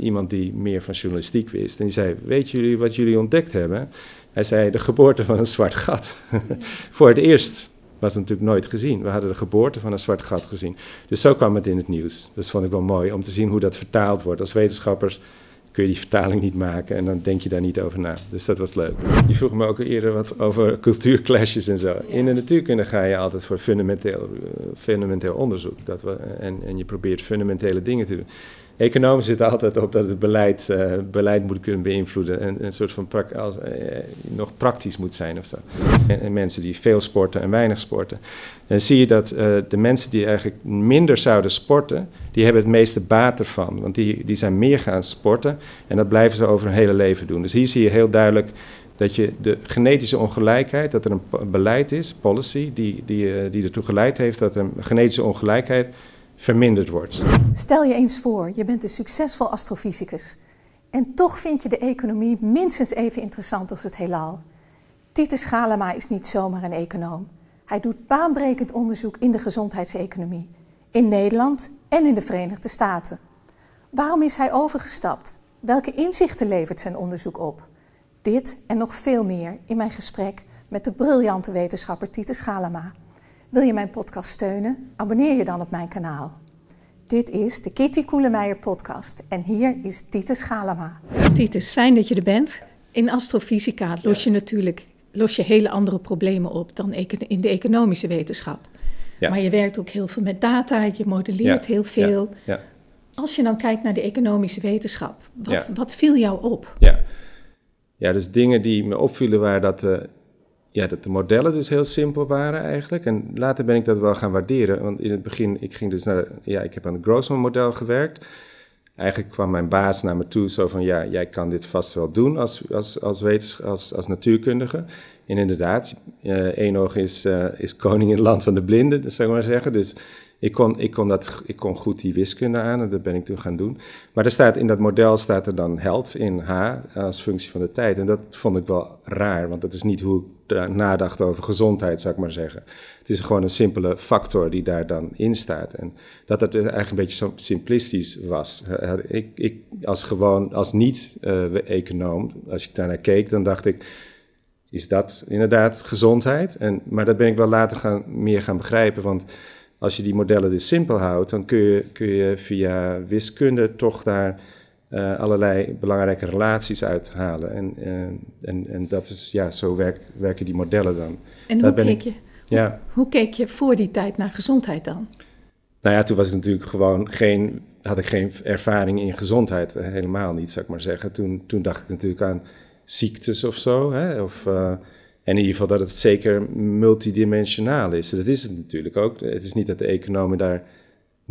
iemand die meer van journalistiek wist. En die zei, weet jullie wat jullie ontdekt hebben? Hij zei, de geboorte van een zwart gat. Voor het eerst was het natuurlijk nooit gezien. We hadden de geboorte van een zwart gat gezien. Dus zo kwam het in het nieuws. Dat vond ik wel mooi om te zien hoe dat vertaald wordt. Als wetenschappers kun je die vertaling niet maken en dan denk je daar niet over na. Dus dat was leuk. Je vroeg me ook eerder wat over cultuurclashes en zo. In de natuurkunde ga je altijd voor fundamenteel, eh, fundamenteel onderzoek. Dat we, en, en je probeert fundamentele dingen te doen. Economen zitten altijd op dat het beleid, uh, beleid moet kunnen beïnvloeden en een soort van als, uh, nog praktisch moet zijn of zo. En, en, mensen die veel sporten en weinig sporten. Dan zie je dat uh, de mensen die eigenlijk minder zouden sporten, die hebben het meeste baat ervan. Want die, die zijn meer gaan sporten en dat blijven ze over hun hele leven doen. Dus hier zie je heel duidelijk dat je de genetische ongelijkheid, dat er een beleid is, policy, die, die, die ertoe geleid heeft dat er genetische ongelijkheid verminderd wordt. Stel je eens voor, je bent een succesvol astrofysicus. En toch vind je de economie minstens even interessant als het heelal. Titus Galema is niet zomaar een econoom. Hij doet baanbrekend onderzoek in de gezondheidseconomie. In Nederland en in de Verenigde Staten. Waarom is hij overgestapt? Welke inzichten levert zijn onderzoek op? Dit en nog veel meer in mijn gesprek met de briljante wetenschapper Titus Galema. Wil je mijn podcast steunen? Abonneer je dan op mijn kanaal. Dit is de Kitty Koelemeijer podcast en hier is Titus Galama. Titus, fijn dat je er bent. In astrofysica los je natuurlijk los je hele andere problemen op dan in de economische wetenschap. Ja. Maar je werkt ook heel veel met data, je modelleert heel veel. Als je dan kijkt naar de economische wetenschap, wat, wat viel jou op? Ja. ja, dus dingen die me opvielen waren dat de ja, dat de modellen dus heel simpel waren eigenlijk. En later ben ik dat wel gaan waarderen. Want in het begin, ik ging dus naar, ja, ik heb aan het Grossman-model gewerkt. Eigenlijk kwam mijn baas naar me toe zo van, ja, jij kan dit vast wel doen als, als, als, wetens, als, als natuurkundige. En inderdaad, uh, oog is, uh, is koning in het land van de blinden, dat zou ik maar zeggen. Dus ik kon, ik, kon dat, ik kon goed die wiskunde aan en dat ben ik toen gaan doen. Maar er staat, in dat model staat er dan held in H als functie van de tijd. En dat vond ik wel raar, want dat is niet hoe ik nadacht over gezondheid, zou ik maar zeggen. Het is gewoon een simpele factor die daar dan in staat. En dat het eigenlijk een beetje zo simplistisch was. Ik, ik als gewoon, als niet-econoom, als ik daarnaar keek, dan dacht ik is dat inderdaad gezondheid. En, maar dat ben ik wel later gaan, meer gaan begrijpen. Want als je die modellen dus simpel houdt, dan kun je, kun je via wiskunde toch daar uh, allerlei belangrijke relaties uithalen. En, uh, en, en dat is, ja, zo werk, werken die modellen dan. En hoe keek, je, ja. hoe, keek je voor die tijd naar gezondheid dan? Nou ja, toen was ik natuurlijk gewoon geen, had ik geen ervaring in gezondheid, helemaal niet, zou ik maar zeggen. Toen, toen dacht ik natuurlijk aan ziektes of zo, hè, of... Uh, en in ieder geval dat het zeker multidimensionaal is. Dat is het natuurlijk ook. Het is niet dat de economen daar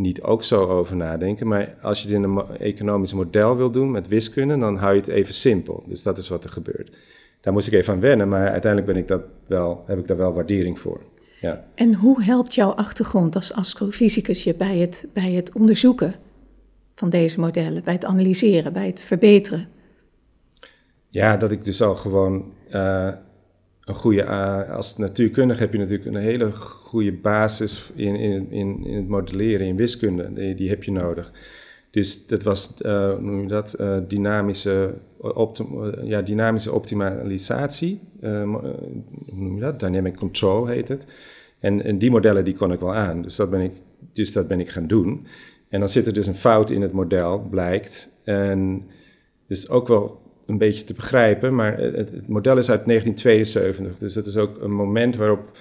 niet ook zo over nadenken. Maar als je het in een economisch model wil doen met wiskunde, dan hou je het even simpel. Dus dat is wat er gebeurt. Daar moest ik even aan wennen, maar uiteindelijk ben ik dat wel, heb ik daar wel waardering voor. Ja. En hoe helpt jouw achtergrond als astrofysicus je bij het, bij het onderzoeken van deze modellen, bij het analyseren, bij het verbeteren? Ja, dat ik dus al gewoon uh, een goede, uh, als natuurkundige heb je natuurlijk een hele goede basis in, in, in, in het modelleren, in wiskunde. Die, die heb je nodig. Dus dat was, uh, noem je dat, ja, dynamische optimalisatie. hoe noem je dat? Dynamic control heet het. En, en die modellen die kon ik wel aan. Dus dat ben ik, dus dat ben ik gaan doen. En dan zit er dus een fout in het model, blijkt. En dus ook wel een beetje te begrijpen. Maar het, het, model is uit 1972, dus dat is ook een moment waarop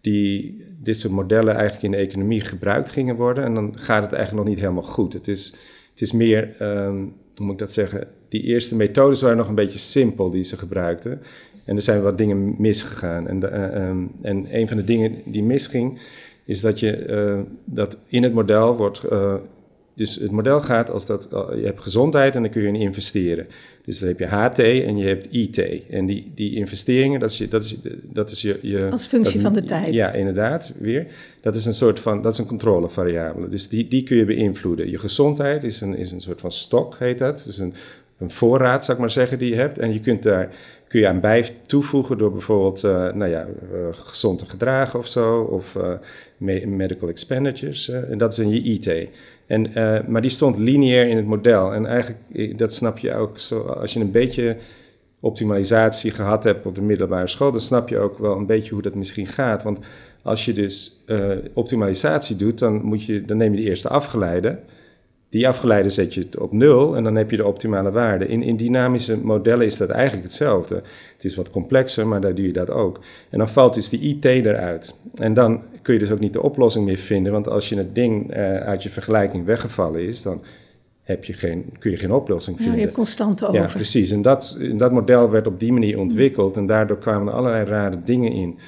die, dit soort modellen eigenlijk in de economie gebruikt gingen worden. En dan gaat het eigenlijk nog niet helemaal goed. Het is, het is meer, um, hoe moet ik dat zeggen, die eerste methodes waren nog een beetje simpel die ze gebruikten. En er zijn wat dingen misgegaan. En, uh, um, en een van de dingen die misging, is dat, je, uh, dat in het model wordt. Uh, dus het model gaat als dat je hebt gezondheid en dan kun je in investeren. Dus dan heb je HT en je hebt IT. En die, die investeringen, dat is, je, dat is, dat is je, je... Als functie van de tijd. Ja, inderdaad, weer. Dat is een soort van, dat is een controlevariabele. Dus die, die kun je beïnvloeden. Je gezondheid is een, is een soort van stok, heet dat. Dus een, een voorraad, zou ik maar zeggen, die je hebt. En je kunt daar kun je aan bij toevoegen door bijvoorbeeld, uh, nou ja, uh, gezond te gedragen of zo. Of uh, medical expenditures. en dat is in je IT. En, eh, maar die stond lineair in het model. En eigenlijk, dat snap je ook zo, als je een beetje optimalisatie gehad hebt op de middelbare school, dan snap je ook wel een beetje hoe dat misschien gaat. Want als je dus optimalisatie doet, dan, moet je, dan neem je de eerste afgeleide. Die afgeleide zet je op nul en dan heb je de optimale waarde. In, in dynamische modellen is dat eigenlijk hetzelfde. Het is wat complexer, maar daar doe je dat ook. En dan valt dus die IT eruit. En dan kun je dus ook niet de oplossing meer vinden, want als je het ding uh, uit je vergelijking weggevallen is, dan heb je geen, kun je geen oplossing vinden. Ja, je hebt constante over. Ja, precies. En dat, dat model werd op die manier ontwikkeld en daardoor kwamen er allerlei rare dingen in.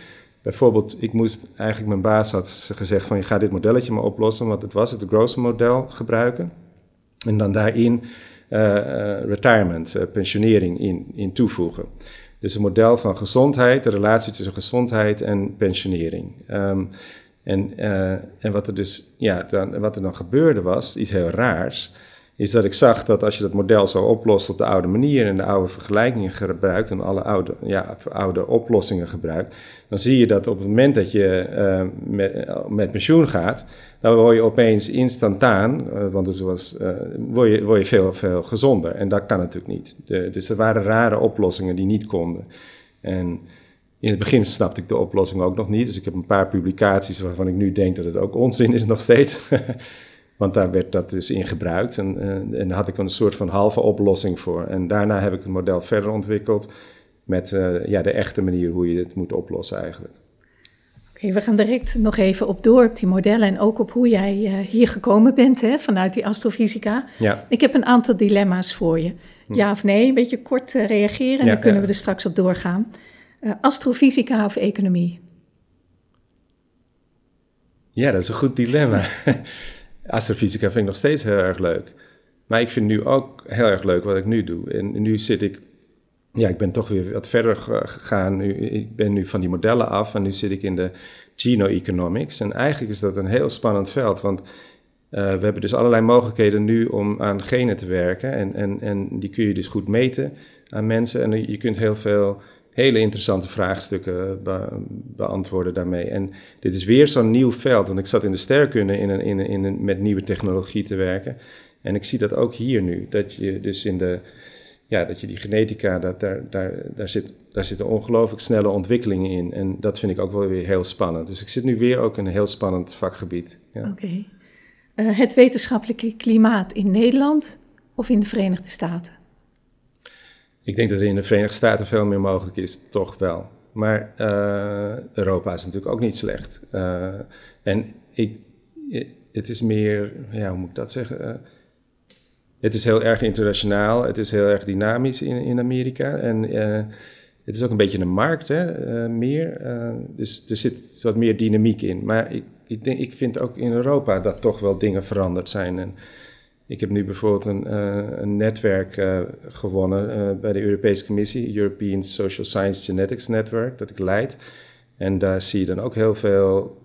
Bijvoorbeeld, ik moest eigenlijk, mijn baas had gezegd van je gaat dit modelletje maar oplossen, want het was het Gross model gebruiken. En dan daarin uh, retirement, uh, pensionering in, in toevoegen. Dus een model van gezondheid, de relatie tussen gezondheid en pensionering. Um, en, en wat er dus, ja, dan, wat er dan gebeurde was, iets heel raars is dat ik zag dat als je dat model zo oplost op de oude manier en de oude vergelijkingen gebruikt en alle oude, ja, oude oplossingen gebruikt, dan zie je dat op het moment dat je uh, met, met pensioen gaat, dan word je opeens instantaan, uh, want het was, uh, word, je, word je veel, veel gezonder. En dat kan natuurlijk niet. Dus er waren rare oplossingen die niet konden. En in het begin snapte ik de oplossing ook nog niet. Dus ik heb een paar publicaties waarvan ik nu denk dat het ook onzin is nog steeds. Want daar werd dat dus in gebruikt en, uh, en daar had ik een soort van halve oplossing voor. En daarna heb ik het model verder ontwikkeld met uh, ja, de echte manier hoe je dit moet oplossen eigenlijk. Oké, we gaan direct nog even op door op die modellen en ook op hoe jij uh, hier gekomen bent hè, vanuit die astrofysica. Ja. Ik heb een aantal dilemma's voor je. Hm. Ja of nee, een beetje kort reageren en ja, dan kunnen ja. we er straks op doorgaan. astrofysica of economie? Ja, dat is een goed dilemma. astrofysica vind ik nog steeds heel erg leuk. Maar ik vind nu ook heel erg leuk wat ik nu doe. En nu zit ik, ja, ik ben toch weer wat verder gegaan. Nu, ik ben nu van die modellen af en nu zit ik in de genoeconomics. En eigenlijk is dat een heel spannend veld, want uh, we hebben dus allerlei mogelijkheden nu om aan genen te werken. En, en, en die kun je dus goed meten aan mensen. En je kunt heel veel hele interessante vraagstukken be beantwoorden daarmee. En dit is weer zo'n nieuw veld, want ik zat in de sterkunde in in in met nieuwe technologie te werken. En ik zie dat ook hier nu, dat je dus in de, ja, dat je die genetica, dat daar, daar, daar, zit, daar zitten ongelooflijk snelle ontwikkelingen in. En dat vind ik ook wel weer heel spannend. Dus ik zit nu weer ook in een heel spannend vakgebied. Ja. Oké. Eh, het wetenschappelijke klimaat in Nederland of in de Verenigde Staten? Ik denk dat er in de Verenigde Staten veel meer mogelijk is, toch wel. Maar uh, Europa is natuurlijk ook niet slecht. Uh, en ik, het is meer, ja, hoe moet ik dat zeggen? Het is heel erg internationaal, het is heel erg dynamisch in, in Amerika. En het is ook een beetje een markt, hè, meer. dus er zit wat meer dynamiek in. Maar ik, ik, denk, ik vind ook in Europa dat toch wel dingen veranderd zijn. En, ik heb nu bijvoorbeeld een, uh, een netwerk uh, gewonnen uh, bij de Europese Commissie, European Social Science Genetics Network, dat ik leid. En daar zie je dan ook heel veel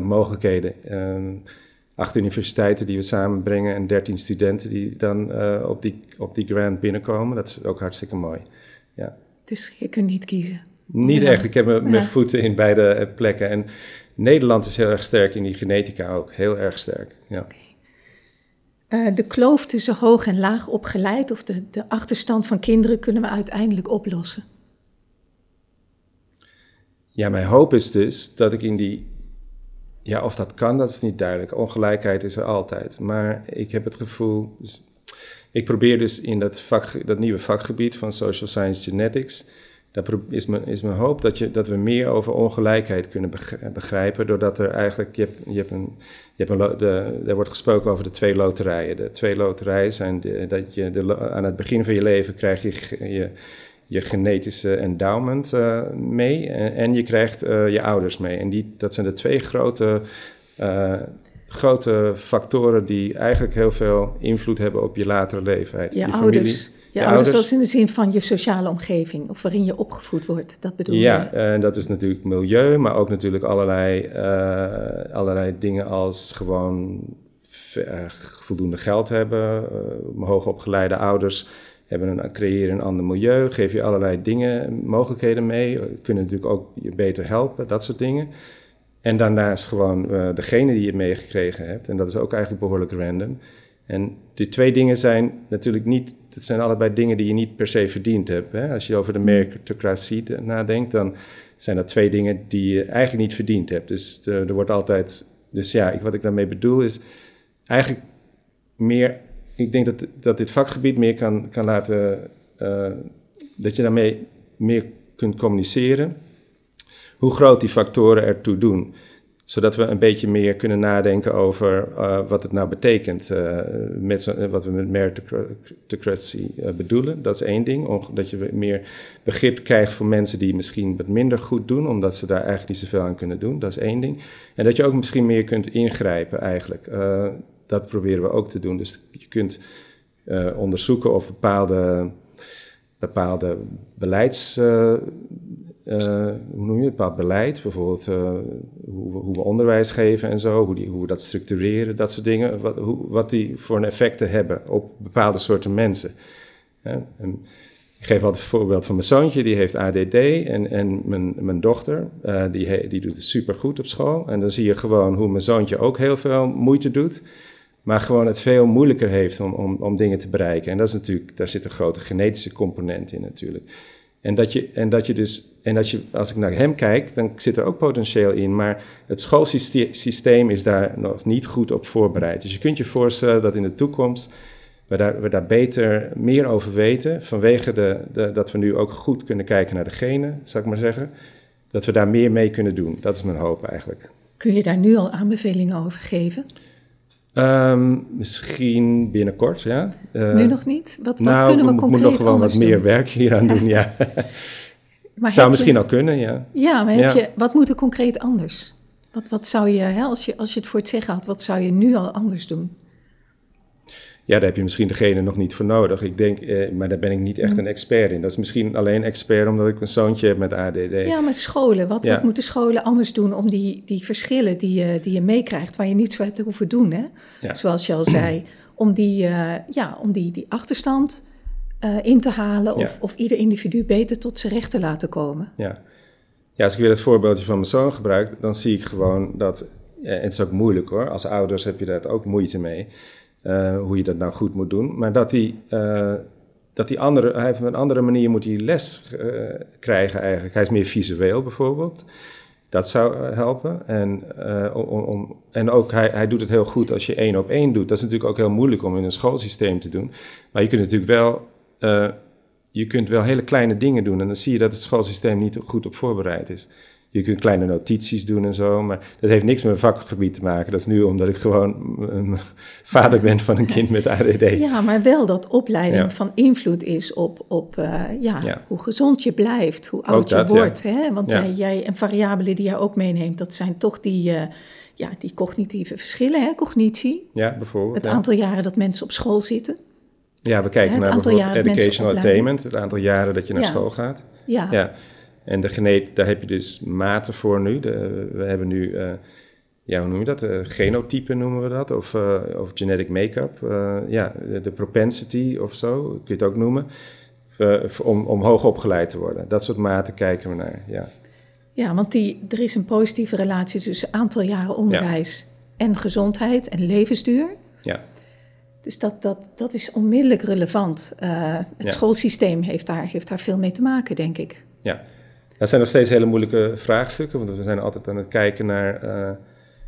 mogelijkheden. acht universiteiten die we samenbrengen en dertien studenten die dan op, die, op die grant binnenkomen. Dat is ook hartstikke mooi. Ja. Dus je kunt niet kiezen? Niet ja. echt. Ik heb mijn ja. voeten in beide plekken. En Nederland is heel erg sterk in die genetica ook. Heel erg sterk. Ja. Okay. Uh, de kloof tussen hoog en laag opgeleid of de, de achterstand van kinderen kunnen we uiteindelijk oplossen? Ja, mijn hoop is dus dat ik in die. Ja, of dat kan, dat is niet duidelijk. Ongelijkheid is er altijd. Maar ik heb het gevoel. Dus ik probeer dus in dat, vak, dat nieuwe vakgebied van Social Science Genetics dat is mijn, is mijn hoop dat, je, dat we meer over ongelijkheid kunnen begrijpen. Doordat er eigenlijk, je hebt, je hebt een, je hebt een, de, er wordt gesproken over de twee loterijen. De twee loterijen zijn de, dat je de, aan het begin van je leven krijg je je, je genetische endowment uh, mee en, en, je krijgt uh, je ouders mee. En die, dat zijn de twee grote, uh, grote factoren die eigenlijk heel veel invloed hebben op je latere leven. Je, je ouders. Familie, je, ouders, ouders, zoals in de zin van je sociale omgeving of waarin je opgevoed wordt, dat bedoel ja, je? Ja, en dat is natuurlijk milieu, maar ook natuurlijk allerlei, uh, allerlei dingen als gewoon uh, voldoende geld hebben, uh, hoogopgeleide ouders hebben een, creëren een ander milieu, geef je allerlei dingen, mogelijkheden mee, kunnen natuurlijk ook je beter helpen, dat soort dingen. En daarnaast gewoon uh, degene die je meegekregen hebt. En dat is ook eigenlijk behoorlijk random. En die twee dingen zijn natuurlijk niet, dat zijn allebei dingen die je niet per se verdiend hebt. Hè? Als je over de meritocratie nadenkt, dan zijn dat twee dingen die je eigenlijk niet verdiend hebt. Dus er, er wordt altijd, dus ja, ik, wat ik daarmee bedoel is eigenlijk meer, ik denk dat, dat dit vakgebied meer kan, kan laten, uh, dat je daarmee meer kunt communiceren. Hoe groot die factoren ertoe doen zodat we een beetje meer kunnen nadenken over uh, wat het nou betekent, uh, met wat we met meritocracy uh, bedoelen. Dat is één ding, dat je meer begrip krijgt voor mensen die misschien wat minder goed doen, omdat ze daar eigenlijk niet zoveel aan kunnen doen. Dat is één ding. En dat je ook misschien meer kunt ingrijpen eigenlijk. dat proberen we ook te doen. Dus je kunt onderzoeken of bepaalde, bepaalde beleids hoe noem je het, bepaald beleid, bijvoorbeeld uh, hoe, hoe, we onderwijs geven en zo, hoe, die, hoe we dat structureren, dat soort dingen, wat, hoe, wat die voor een effecten hebben op bepaalde soorten mensen. Ja, ik geef altijd het voorbeeld van mijn zoontje, die heeft ADD en, en mijn, mijn dochter, uh, die, die doet het supergoed op school. En dan zie je gewoon hoe mijn zoontje ook heel veel moeite doet, maar gewoon het veel moeilijker heeft om, om, om dingen te bereiken. En dat is natuurlijk, daar zit een grote genetische component in natuurlijk. En dat je, en dat je dus, en als, je, als ik naar hem kijk, dan zit er ook potentieel in, maar het schoolsysteem is daar nog niet goed op voorbereid. Dus je kunt je voorstellen dat in de toekomst we daar, we daar beter meer over weten, vanwege de, de, dat we nu ook goed kunnen kijken naar de genen, zou ik maar zeggen, dat we daar meer mee kunnen doen. Dat is mijn hoop eigenlijk. Kun je daar nu al aanbevelingen over geven? Um, misschien binnenkort, ja. Uh, nu nog niet? Wat, wat nou, kunnen we concreet moet nog gewoon wat doen? meer werk hier aan doen, ja. maar zou misschien je, al kunnen, ja. Ja, maar heb Je, wat moet er concreet anders? Wat, wat zou je, hè, als je, als je het voor het zeggen had, wat zou je nu al anders doen? Ja, daar heb je misschien degene nog niet voor nodig. Ik denk, eh, maar daar ben ik niet echt een expert in. Dat is misschien alleen expert omdat ik een zoontje heb met ADD. Ja, maar scholen. Wat, ja. wat moeten scholen anders doen om die, die verschillen die je, die je meekrijgt, waar je niet zo hebt hoeven doen? Hè? Ja. Zoals je al zei, om die, uh, ja, om die, die achterstand uh, in te halen of, ja. of ieder individu beter tot zijn recht te laten komen. Ja. ja, als ik weer het voorbeeldje van mijn zoon gebruik, dan zie ik gewoon dat, en het is ook moeilijk hoor, als ouders heb je daar ook moeite mee uh, hoe je dat nou goed moet doen. Maar dat hij, uh, dat die andere, hij op een andere manier moet hij les uh, krijgen eigenlijk. Hij is meer visueel bijvoorbeeld. Dat zou helpen. En, om, om, en ook, hij, hij doet het heel goed als je één op één doet. Dat is natuurlijk ook heel moeilijk om in een schoolsysteem te doen. Maar je kunt natuurlijk wel, je kunt wel hele kleine dingen doen. En dan zie je dat het schoolsysteem niet goed op voorbereid is. Je kunt kleine notities doen en zo, maar dat heeft niks met mijn vakgebied te maken. Dat is nu omdat ik gewoon een vader ben van een kind met ADD. Ja, maar wel dat opleiding ja. van invloed is op, op uh, ja, ja, hoe gezond je blijft, hoe oud dat, je wordt. Hè? Want jij, jij, en variabelen die jij ook meeneemt, dat zijn toch die, uh, ja, die cognitieve verschillen, hè? cognitie. Ja, bijvoorbeeld. Het aantal jaren dat mensen op school zitten. Ja, we kijken hè, naar bijvoorbeeld educational attainment, het aantal jaren dat je naar school gaat. Ja. ja. En de geneet, daar heb je dus maten voor nu. De, we hebben nu, uh, ja, hoe noem je dat? Uh, genotype noemen we dat, of, uh, of genetic make-up. ja, de, de, propensity of zo, kun je het ook noemen. om, om hoog opgeleid te worden. Dat soort maten kijken we naar, ja. Ja, want die, er is een positieve relatie tussen aantal jaren onderwijs ja. en gezondheid en levensduur. Ja. Dus dat, dat, dat is onmiddellijk relevant. het ja. schoolsysteem heeft daar, heeft daar veel mee te maken, denk ik. Ja, dat zijn nog steeds hele moeilijke vraagstukken, want we zijn altijd aan het kijken naar uh,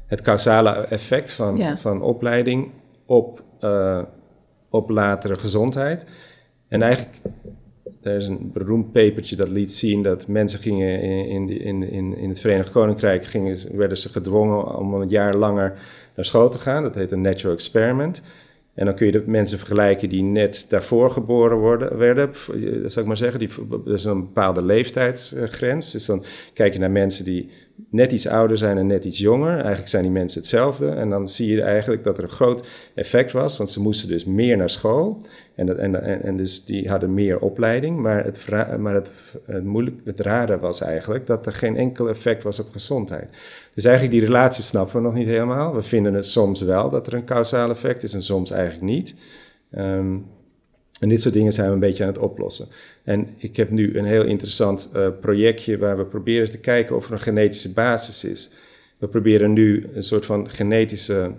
het causale effect van, ja. van opleiding op, uh, op latere gezondheid. En eigenlijk, er is een beroemd papertje dat liet zien dat mensen gingen in, in, in, in het Verenigd Koninkrijk, gingen, werden ze gedwongen om een jaar langer naar school te gaan. Dat heet een natural experiment. En dan kun je de mensen vergelijken die net daarvoor geboren worden, werden, zou ik maar zeggen. Die, dat is een bepaalde leeftijdsgrens. Dus dan kijk je naar mensen die net iets ouder zijn en net iets jonger. Eigenlijk zijn die mensen hetzelfde. En dan zie je eigenlijk dat er een groot effect was, want ze moesten dus meer naar school. En, dat, en, en, en dus die hadden meer opleiding. Maar, het, maar het, het, moeilijk, het rare was eigenlijk dat er geen enkel effect was op gezondheid. Dus eigenlijk die relatie snappen we nog niet helemaal. We vinden het soms wel dat er een kausaal effect is en soms eigenlijk niet. Um, en dit soort dingen zijn we een beetje aan het oplossen. En ik heb nu een heel interessant uh, projectje waar we proberen te kijken of er een genetische basis is. we proberen nu een soort van genetische.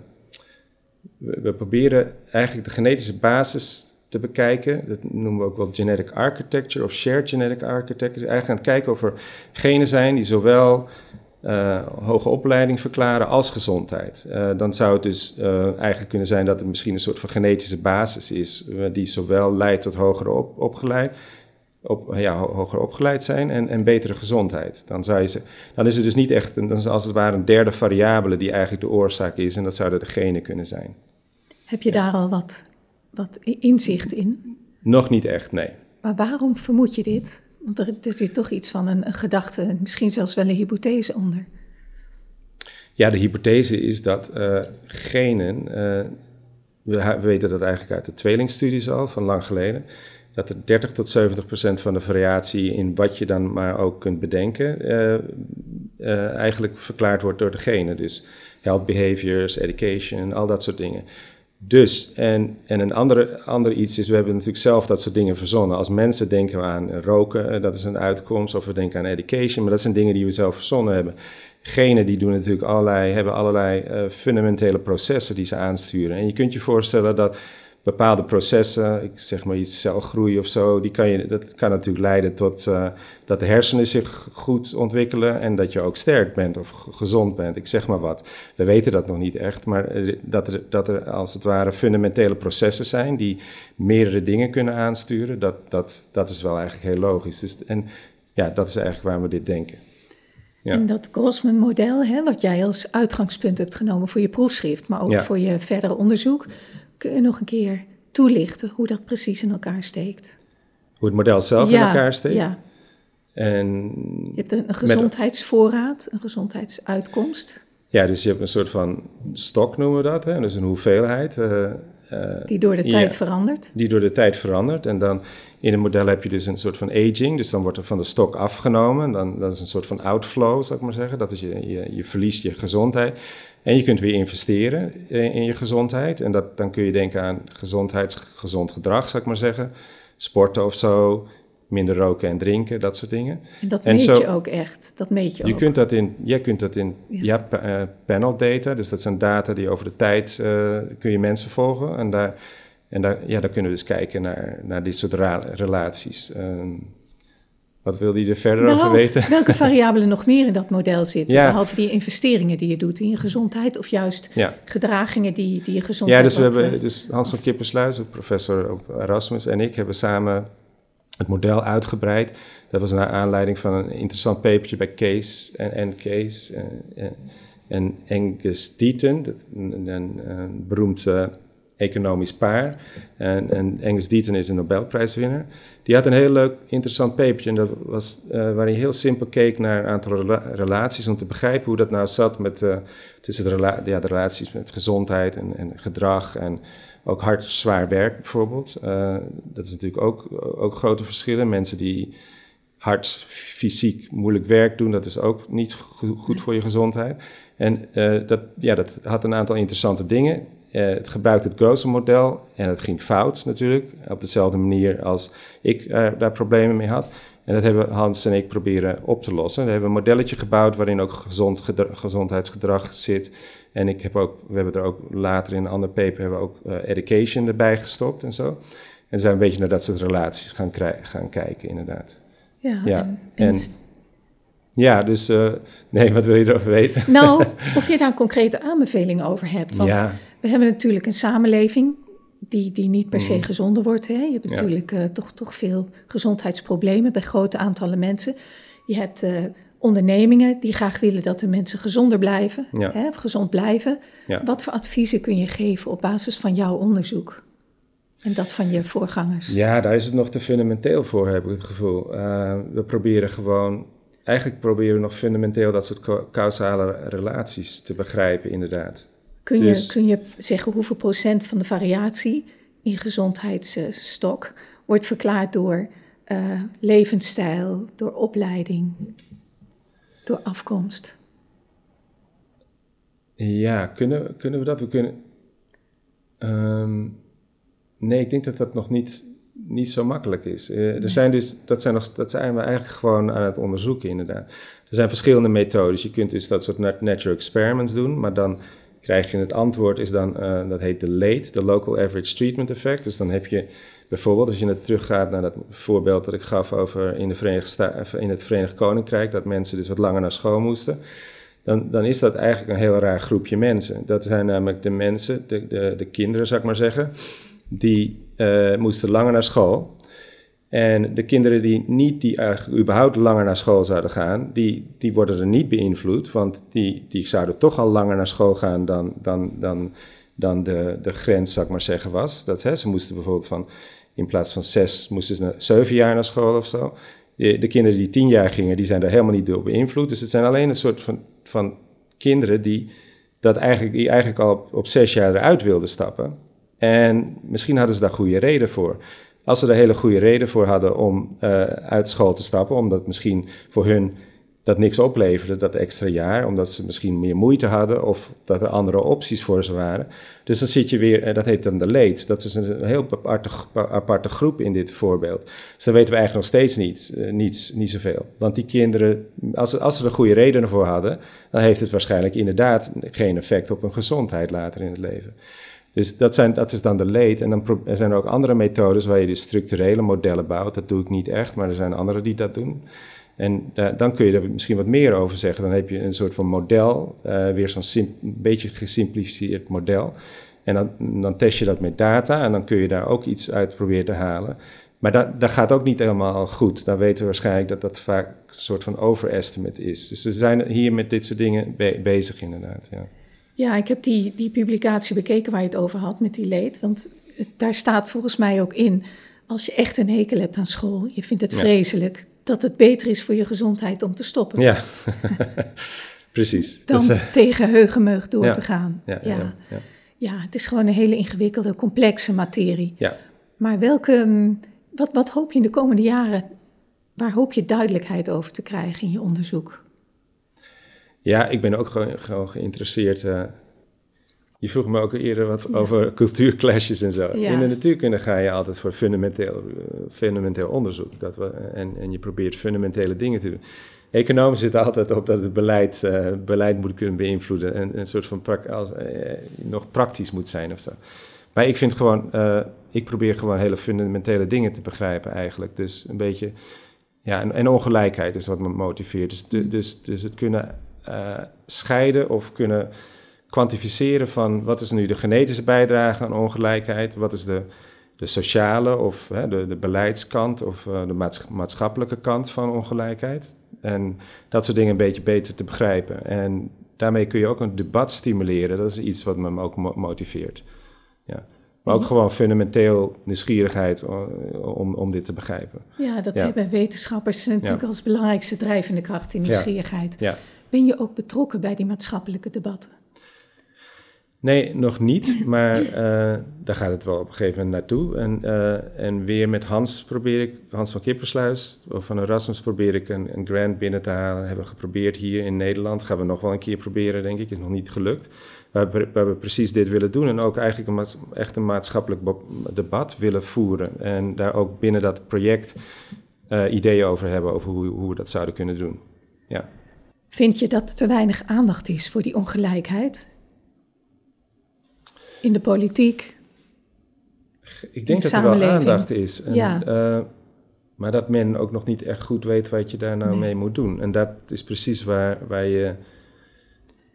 We, proberen eigenlijk de genetische basis te bekijken. Dat noemen we ook wel genetic architecture of shared genetic architecture. Eigenlijk aan het kijken of er genen zijn die zowel uh, hoge opleiding verklaren als gezondheid. Uh, dan zou het dus uh, eigenlijk kunnen zijn dat er misschien een soort van genetische basis is, die zowel leidt tot hoger op, opgeleid, op, ja, hoger opgeleid zijn en, en betere gezondheid. Dan, zou je ze, dan is het dus niet echt, dan is als het ware een derde variabele die eigenlijk de oorzaak is en dat zouden de genen kunnen zijn. Heb je daar al wat, wat inzicht in? Nog niet echt, nee. Maar waarom vermoed je dit? Want er, er zit toch iets van een, gedachte, misschien zelfs wel een hypothese onder. Ja, de hypothese is dat uh, genen, uh, we, we, weten dat eigenlijk uit de tweelingstudies al van lang geleden, dat er 30 tot 70 procent van de variatie in wat je dan maar ook kunt bedenken, uh, eigenlijk verklaard wordt door de genen. Dus health behaviors, education, al dat soort dingen. Dus, en, en een andere, andere iets is, we hebben natuurlijk zelf dat soort dingen verzonnen. Als mensen denken we aan roken, eh, dat is een uitkomst, of we denken aan education, maar dat zijn dingen die we zelf verzonnen hebben. Genen die doen natuurlijk allerlei, hebben allerlei uh, fundamentele processen die ze aansturen. En je kunt je voorstellen dat bepaalde processen, ik zeg maar iets celgroei of zo, die kan je, dat kan natuurlijk leiden tot uh, dat de hersenen zich goed ontwikkelen en dat je ook sterk bent of gezond bent. Ik zeg maar wat. We weten dat nog niet echt, maar eh, dat er, dat er als het ware fundamentele processen zijn die meerdere dingen kunnen aansturen, dat, dat, dat is wel eigenlijk heel logisch. Dus, en ja, dat is eigenlijk waar we dit denken. Ja. En dat Grossman-model, wat jij als uitgangspunt hebt genomen voor je proefschrift, maar ook ja. voor je verdere onderzoek, Kun je nog een keer toelichten hoe dat precies in elkaar steekt? Hoe het model zelf in elkaar steekt? Ja. En je hebt een, gezondheidsvoorraad, een gezondheidsuitkomst. Ja, dus je hebt een soort van stok noemen we dat, hè? dus een hoeveelheid. Uh, uh, die door de tijd ja, verandert. Die door de tijd verandert. En dan in een model heb je dus een soort van aging, dus dan wordt er van de stok afgenomen. Dan, dat is een soort van outflow, zou ik maar zeggen. Dat is je, je, je verliest je gezondheid. En je kunt weer investeren in je gezondheid. En dat, dan kun je denken aan gezondheidsgezond gedrag, zou ik maar zeggen. Sporten of zo, minder roken en drinken, dat soort dingen. En dat meet je ook echt, dat meet je, je ook. Kunt dat in, jij kunt dat in, ja, ja uh, panel data, dus dat zijn data die over de tijd, uh, kun je mensen volgen. En daar, en daar, ja, daar kunnen we dus kijken naar, naar dit soort relaties. Um, wat wil je er verder nou, over weten? Welke variabelen nog meer in dat model zitten? Ja. Behalve die investeringen die je doet in je gezondheid of juist ja. gedragingen die, die je gezondheid... Ja, dus, we hebben, eh, dus Hans van Kippersluis, professor op Erasmus en ik hebben samen het model uitgebreid. Dat was naar aanleiding van een interessant papertje bij Case en, en Case en, en Angus Deaton, een, een, een beroemd economisch paar. En, en Angus is een Nobelprijswinnaar. Die had een heel leuk, interessant papertje. En dat was uh, waarin hij heel simpel keek naar een aantal rela relaties. om te begrijpen hoe dat nou zat met, uh, tussen de, ja, de, relaties met gezondheid en, en, gedrag. En ook hard, zwaar werk bijvoorbeeld. Uh, dat is natuurlijk ook, ook grote verschillen. Mensen die hard, fysiek moeilijk werk doen, dat is ook niet goed voor je gezondheid. En dat, ja, dat had een aantal interessante dingen. Uh, het gebruikte het Grossen-model en het ging fout natuurlijk. Op dezelfde manier als ik uh, daar problemen mee had. En dat hebben Hans en ik proberen op te lossen. We hebben een modelletje gebouwd waarin ook gezond gezondheidsgedrag zit. En ik heb ook, we hebben er ook later in een ander paper hebben we ook uh, education erbij gestopt en zo. En zijn een beetje naar dat soort relaties gaan, gaan kijken, inderdaad. Ja, ja. En, en, ja, dus nee, wat wil je erover weten? Nou, of je daar concrete aanbevelingen over hebt. Want ja. We hebben natuurlijk een samenleving die, die niet per se mm. gezonder wordt. Hè? Je hebt natuurlijk uh, toch, toch veel gezondheidsproblemen bij grote aantallen mensen. Je hebt uh, ondernemingen die graag willen dat de mensen gezonder blijven, ja. hè, of gezond blijven. Ja. Wat voor adviezen kun je geven op basis van jouw onderzoek? En dat van je voorgangers? Ja, daar is het nog te fundamenteel voor, heb ik het gevoel. Uh, we proberen gewoon, eigenlijk proberen we nog fundamenteel dat soort causale relaties te begrijpen, inderdaad. Kun, je, dus- kun je zeggen hoeveel procent van de variatie in gezondheidsstok wordt verklaard door uh, levensstijl, door opleiding, door afkomst? Ja, kunnen, kunnen we dat? We kunnen. Um, nee, ik denk dat dat nog niet, niet zo makkelijk is. Uh, er zijn dus, dat, zijn nog, dat zijn we eigenlijk gewoon aan het onderzoeken, inderdaad. Er zijn verschillende methodes. Je kunt dus dat soort natural experiments doen, maar dan krijg je het antwoord, is dan, uh, dat heet de LATE, de Local Average Treatment Effect. Dus dan heb je bijvoorbeeld, als je net teruggaat naar dat voorbeeld dat ik gaf over in, de Verenigde in het Verenigd Koninkrijk, dat mensen dus wat langer naar school moesten. Dan, dan is dat eigenlijk een heel raar groepje mensen. Dat zijn namelijk de mensen, de, de, de kinderen zou ik maar zeggen, die uh, moesten langer naar school. En de kinderen die niet, die eigenlijk überhaupt langer naar school zouden gaan, die, die worden er niet beïnvloed, want die, die zouden toch al langer naar school gaan dan, dan, dan, dan de, de grens, zou ik maar zeggen, was. Dat, hè, ze moesten bijvoorbeeld van, in plaats van zes, moesten ze zeven jaar naar school of zo. De, de, kinderen die tien jaar gingen, die zijn daar helemaal niet door beïnvloed. Dus het zijn alleen een soort van, van kinderen die, dat eigenlijk, die eigenlijk al op, op zes jaar eruit wilden stappen. En misschien hadden ze daar goede reden voor. Als ze er hele goede reden voor hadden om uh, uit school te stappen, omdat misschien voor hun dat niks opleverde, dat extra jaar, omdat ze misschien meer moeite hadden of dat er andere opties voor ze waren. Dus dan zit je weer, eh, dat heet dan de leed. Dat is een heel aparte, aparte groep in dit voorbeeld. Dus dan weten we eigenlijk nog steeds niet, uh, niets, niet zoveel. Want die kinderen, als als ze er goede redenen voor hadden, dan heeft het waarschijnlijk inderdaad geen effect op hun gezondheid later in het leven. Dus dat, zijn, is dan de leed. En dan er zijn er ook andere methodes waar je dus structurele modellen bouwt. Dat doe ik niet echt, maar er zijn anderen die dat doen. En dan kun je er misschien wat meer over zeggen. Dan heb je een soort van model, uh, weer zo'n beetje gesimplificeerd model. En dan, dan, test je dat met data en dan kun je daar ook iets uit proberen te halen. Maar dat, dat gaat ook niet helemaal goed. Dan weten we waarschijnlijk dat dat vaak een soort van overestimate is. Dus we zijn hier met dit soort dingen bezig inderdaad. Ja. Ja, ik heb die, die publicatie bekeken waar je het over had met die leed. Want daar staat volgens mij ook in, als je echt een hekel hebt aan school, je vindt het vreselijk, dat het beter is voor je gezondheid om te stoppen. Ja, precies. Dan uh, tegen heugenmeug door te gaan. Ja, ja. Ja, ja, het is gewoon een hele ingewikkelde, complexe materie. Ja. Maar welke, mm, wat, wat hoop je in de komende jaren, waar hoop je duidelijkheid over te krijgen in je onderzoek? Ja, ik ben ook gewoon, gewoon geïnteresseerd. Uh, je vroeg me ook eerder wat over cultuurclashes en zo. In de natuurkunde ga je altijd voor fundamenteel, uh, fundamenteel onderzoek. Dat we, en, en je probeert fundamentele dingen te doen. Economen zitten altijd op dat het beleid, uh, beleid moet kunnen beïnvloeden. En een soort van als, nog praktisch moet zijn of zo. Maar ik vind gewoon, ik probeer gewoon hele fundamentele dingen te begrijpen eigenlijk. Dus een beetje, ja, en, en ongelijkheid is wat me motiveert. Dus, dus, dus het kunnen uh, scheiden of kunnen kwantificeren van wat is nu de genetische bijdrage aan ongelijkheid, wat is de, de sociale of hè, de, de beleidskant of uh, de maatschappelijke kant van ongelijkheid. En dat soort dingen een beetje beter te begrijpen. En daarmee kun je ook een debat stimuleren. Dat is iets wat me ook motiveert. Ja. Maar ook gewoon fundamenteel nieuwsgierigheid om, om dit te begrijpen. Ja, dat hebben wetenschappers natuurlijk als belangrijkste drijvende kracht in nieuwsgierigheid. Ja. Ben je ook betrokken bij die maatschappelijke debatten? Nee, nog niet, maar uh, daar gaat het wel op een gegeven moment naartoe. En, uh, en weer met Hans probeer ik, Hans van Kippersluis van Erasmus probeer ik een, een grant binnen te halen. Hebben we geprobeerd hier in Nederland. Gaan we nog wel een keer proberen, denk ik. Is nog niet gelukt. Waar we, precies dit willen doen en ook eigenlijk echt een maatschappelijk debat willen voeren. En daar ook binnen dat project uh, ideeën over hebben over hoe, hoe we dat zouden kunnen doen. Ja. Vind je dat er te weinig aandacht is voor die ongelijkheid? In de politiek? Ik denk dat er wel aandacht is. En, ja. Uh, maar dat men ook nog niet echt goed weet wat je daar nou mee moet doen. En dat is precies waar, waar, je,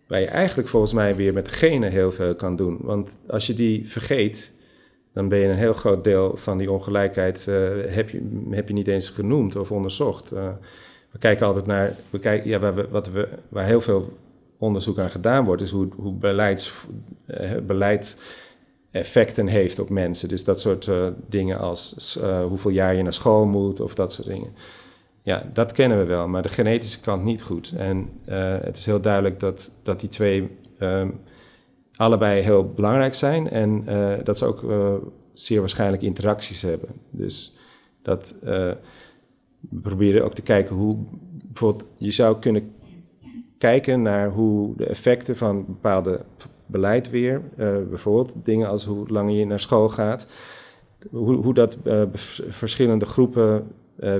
waar je eigenlijk volgens mij weer met genen heel veel kan doen. Want als je die vergeet, dan ben je een heel groot deel van die ongelijkheid uh, heb, je, heb je niet eens genoemd of onderzocht. Uh, we kijken altijd naar, we kijken, ja, waar, wat we, waar heel veel onderzoek aan gedaan wordt, is hoe, hoe beleids, eh, beleid effecten heeft op mensen. Dus dat soort uh, dingen als uh, hoeveel jaar je naar school moet of dat soort dingen. Ja, dat kennen we wel, maar de genetische kant niet goed. En het is heel duidelijk dat, dat die twee um, allebei heel belangrijk zijn en dat ze ook zeer waarschijnlijk interacties hebben. Dus dat we proberen ook te kijken hoe bijvoorbeeld je zou kunnen kijken naar hoe de effecten van bepaalde beleid weer, uh, bijvoorbeeld dingen als hoe lang je naar school gaat, hoe, hoe dat uh, verschillende groepen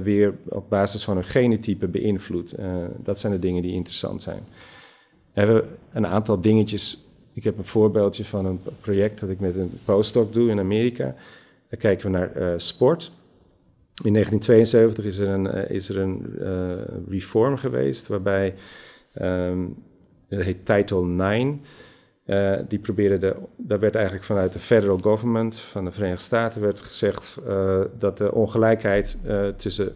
weer op basis van hun genotype beïnvloedt. dat zijn de dingen die interessant zijn. We hebben een aantal dingetjes. Ik heb een voorbeeldje van een project dat ik met een postdoc doe in Amerika. Daar kijken we naar sport. In 1972 is er een, is er een reform geweest waarbij, um, dat heet Title IX, uh, die probeerde de, daar werd eigenlijk vanuit de federal government van de Verenigde Staten werd gezegd dat de ongelijkheid tussen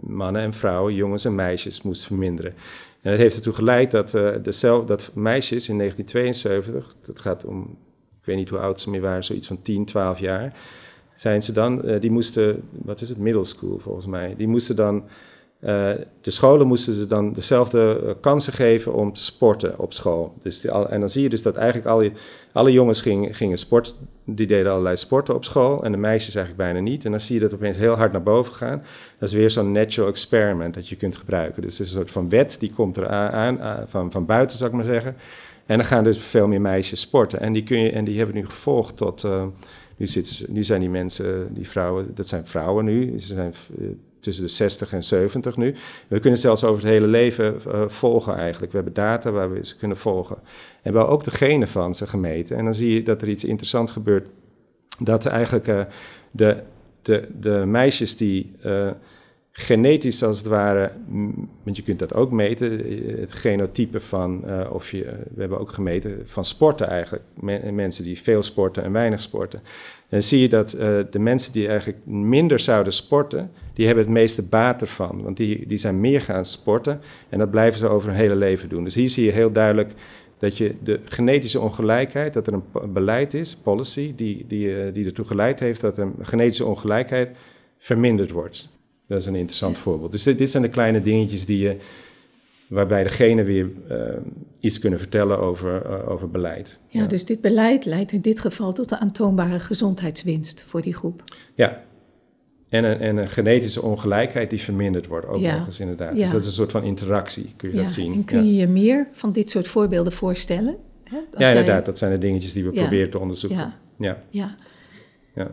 mannen en vrouwen, jongens en meisjes moest verminderen. En dat heeft ertoe geleid dat, dezelfde, dat meisjes in 1972, dat gaat om, ik weet niet hoe oud ze meer waren, zoiets van 10, 12 jaar, zijn ze dan, die moesten, wat is het, middle school volgens mij, die moesten dan uh, de scholen moesten ze dan dezelfde uh, kansen geven om te sporten op school. Dus die, en dan zie je dus dat eigenlijk alle, alle jongens gingen, gingen die deden allerlei sporten op school en de meisjes eigenlijk bijna niet. En dan zie je dat opeens heel hard naar boven gaan. Dat is weer zo'n natural experiment dat je kunt gebruiken. Dus het is een soort van wet die komt er aan, van, van buiten, zou ik maar zeggen. En dan gaan dus veel meer meisjes sporten. En die, kun je, en die hebben nu gevolgd tot. Nu, nu zijn die mensen, die vrouwen, dat zijn vrouwen nu. Ze zijn tussen de 60 en 70 nu. We kunnen zelfs over het hele leven uh, volgen eigenlijk. We hebben data waar we ze kunnen volgen. En we hebben ook de genen van ze gemeten. En dan zie je dat er iets interessants gebeurt. Dat eigenlijk uh, de, de, de meisjes die genetisch als het ware, want je kunt dat ook meten, het genotype van, of je, we hebben ook gemeten van sporten eigenlijk. mensen die veel sporten en weinig sporten. Dan zie je dat de mensen die eigenlijk minder zouden sporten, die hebben het meeste baat ervan. Want die, die zijn meer gaan sporten en dat blijven ze over hun hele leven doen. Dus hier zie je heel duidelijk dat je de genetische ongelijkheid, dat er een beleid is, policy, die, die, die ertoe geleid heeft dat een genetische ongelijkheid verminderd wordt. Dat is een interessant voorbeeld. Dus dit, dit, zijn de kleine dingetjes die je, waarbij degene weer uh, iets kunnen vertellen over, uh, over beleid. Ja, ja, dus dit beleid leidt in dit geval tot een aantoonbare gezondheidswinst voor die groep. Ja, en een, en een genetische ongelijkheid die verminderd wordt, ook nog eens inderdaad. Dus dat is een soort van interactie, kun je dat zien. En kun je je meer van dit soort voorbeelden voorstellen? Hè? ja, inderdaad. Dat zijn de dingetjes die we proberen te onderzoeken. Ja. ja. ja.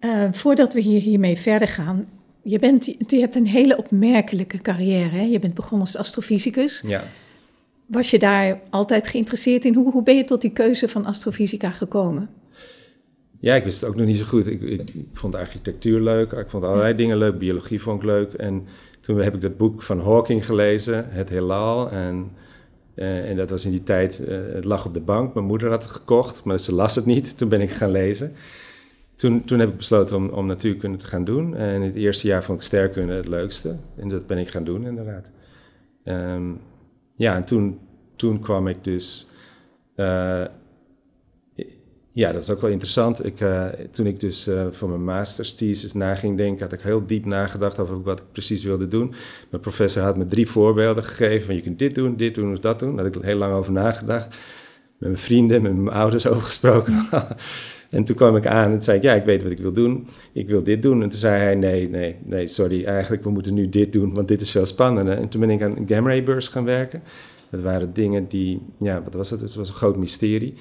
Uh, voordat we hier, hiermee verder gaan, je, bent, je hebt een hele opmerkelijke carrière. Hè? Je bent begonnen als astrofysicus. Ja. Was je daar altijd geïnteresseerd in? Hoe, hoe ben je tot die keuze van astrofysica gekomen? Ja, ik wist het ook nog niet zo goed. Ik, ik, vond architectuur leuk, ik vond allerlei dingen leuk, biologie vond ik leuk. En toen heb ik dat boek van Hawking gelezen, Het Heelal. En, uh, en dat was in die tijd, uh, het lag op de bank. Mijn moeder had het gekocht, maar ze las het niet. Toen ben ik gaan lezen. Toen, toen heb ik besloten om, om natuurkunde te gaan doen. En het eerste jaar vond ik sterkunde het leukste. En dat ben ik gaan doen, inderdaad. Um, ja, en toen, toen kwam ik dus... Uh, ja, dat is ook wel interessant. Ik, uh, toen ik dus uh, voor mijn mastersthesis na ging denken, had ik heel diep nagedacht over wat ik precies wilde doen. Mijn professor had me drie voorbeelden gegeven van je kunt dit doen, dit doen of dat doen. Daar had ik heel lang over nagedacht. Met mijn vrienden, met mijn ouders over gesproken. en toen kwam ik aan en zei ik, ja, ik weet wat ik wil doen. Ik wil dit doen. En toen zei hij, nee, nee, nee, sorry, eigenlijk we moeten nu dit doen, want dit is veel spannender. En toen ben ik aan een gamma ray beurs gaan werken. Dat waren dingen die, ja, wat was het? Het was een groot mysterie.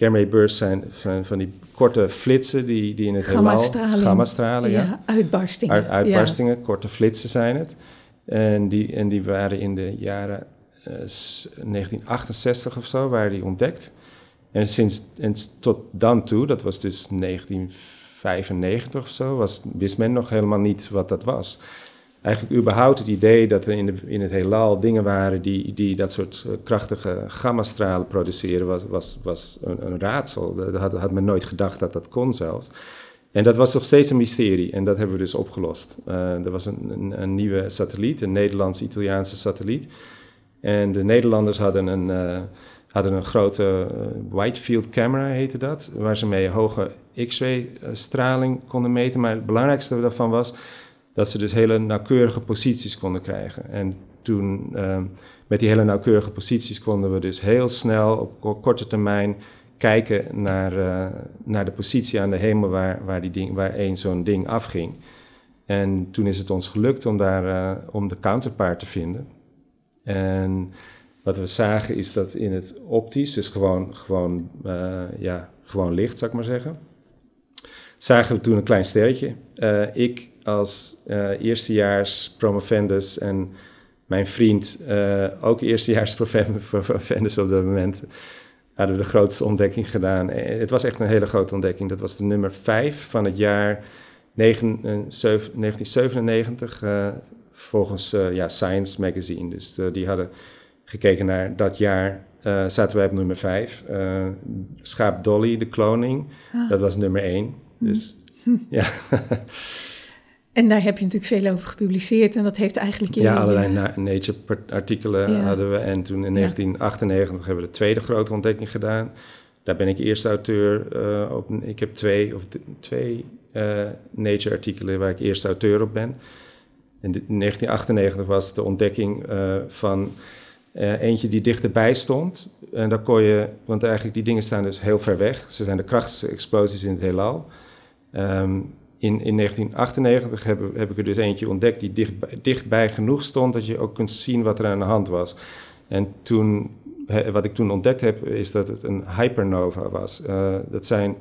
Gamma bursts zijn van, van, die korte flitsen die, die in het heelal... Gamma-stralen. Ja, ja, uitbarstingen. Uit, uitbarstingen, korte flitsen zijn het. En die, en die waren in de jaren 1968 of zo, waren die ontdekt. En, sinds, en tot dan toe, dat was dus 1995 of zo, was, wist men nog helemaal niet wat dat was eigenlijk überhaupt het idee dat er in, de, in het heelal dingen waren die, die dat soort uh, krachtige gammastralen produceren, was, was, was een, raadsel. Dat had, men nooit gedacht dat dat kon zelfs. En dat was nog steeds een mysterie en dat hebben we dus opgelost. Uh, er was een, een, een, nieuwe satelliet, een Nederlands-Italiaanse satelliet. En de Nederlanders hadden een, uh, hadden een grote Whitefield camera, heette dat, waar ze mee hoge X-ray straling konden meten. Maar het belangrijkste daarvan was dat ze dus hele nauwkeurige posities konden krijgen. En toen, uh, met die hele nauwkeurige posities, konden we dus heel snel op korte termijn kijken naar, naar de positie aan de hemel waar, waar, waar één zo'n ding afging. En toen is het ons gelukt om, daar, om de counterpart te vinden. En wat we zagen is dat in het optisch, dus gewoon, gewoon, ja, gewoon licht, zou ik maar zeggen, zagen we toen een klein sterretje. ik als uh, eerstejaars promovendus en mijn vriend, ook eerstejaars promovendus op dat moment, hadden we de grootste ontdekking gedaan. Het was echt een hele grote ontdekking. Dat was de nummer 5 van het jaar 1997, uh, volgens ja, Science Magazine. Dus die hadden gekeken naar dat jaar uh, zaten wij op nummer 5. Uh, eh, Schaap Dolly, de kloning, ah. dat was nummer 1. Dus hm. ja. en daar heb je natuurlijk veel over gepubliceerd en dat heeft eigenlijk... Ja, allerlei Nature-artikelen hadden we. En toen in 1998 hebben we de tweede grote ontdekking gedaan. Daar ben ik eerste auteur uh, op. Ik heb twee, of twee Nature-artikelen waar ik eerste auteur op ben. In 1998 was de ontdekking van uh, eentje die dichterbij stond. En daar kon je, want eigenlijk die dingen staan dus heel ver weg. Ze zijn de krachtigste explosies in het heelal. Um, in, in 1998 heb, heb, ik er dus eentje ontdekt die dichtbij, genoeg stond dat je ook kunt zien wat er aan de hand was. En toen, wat ik toen ontdekt heb, is dat het een hypernova was. Uh, dat zijn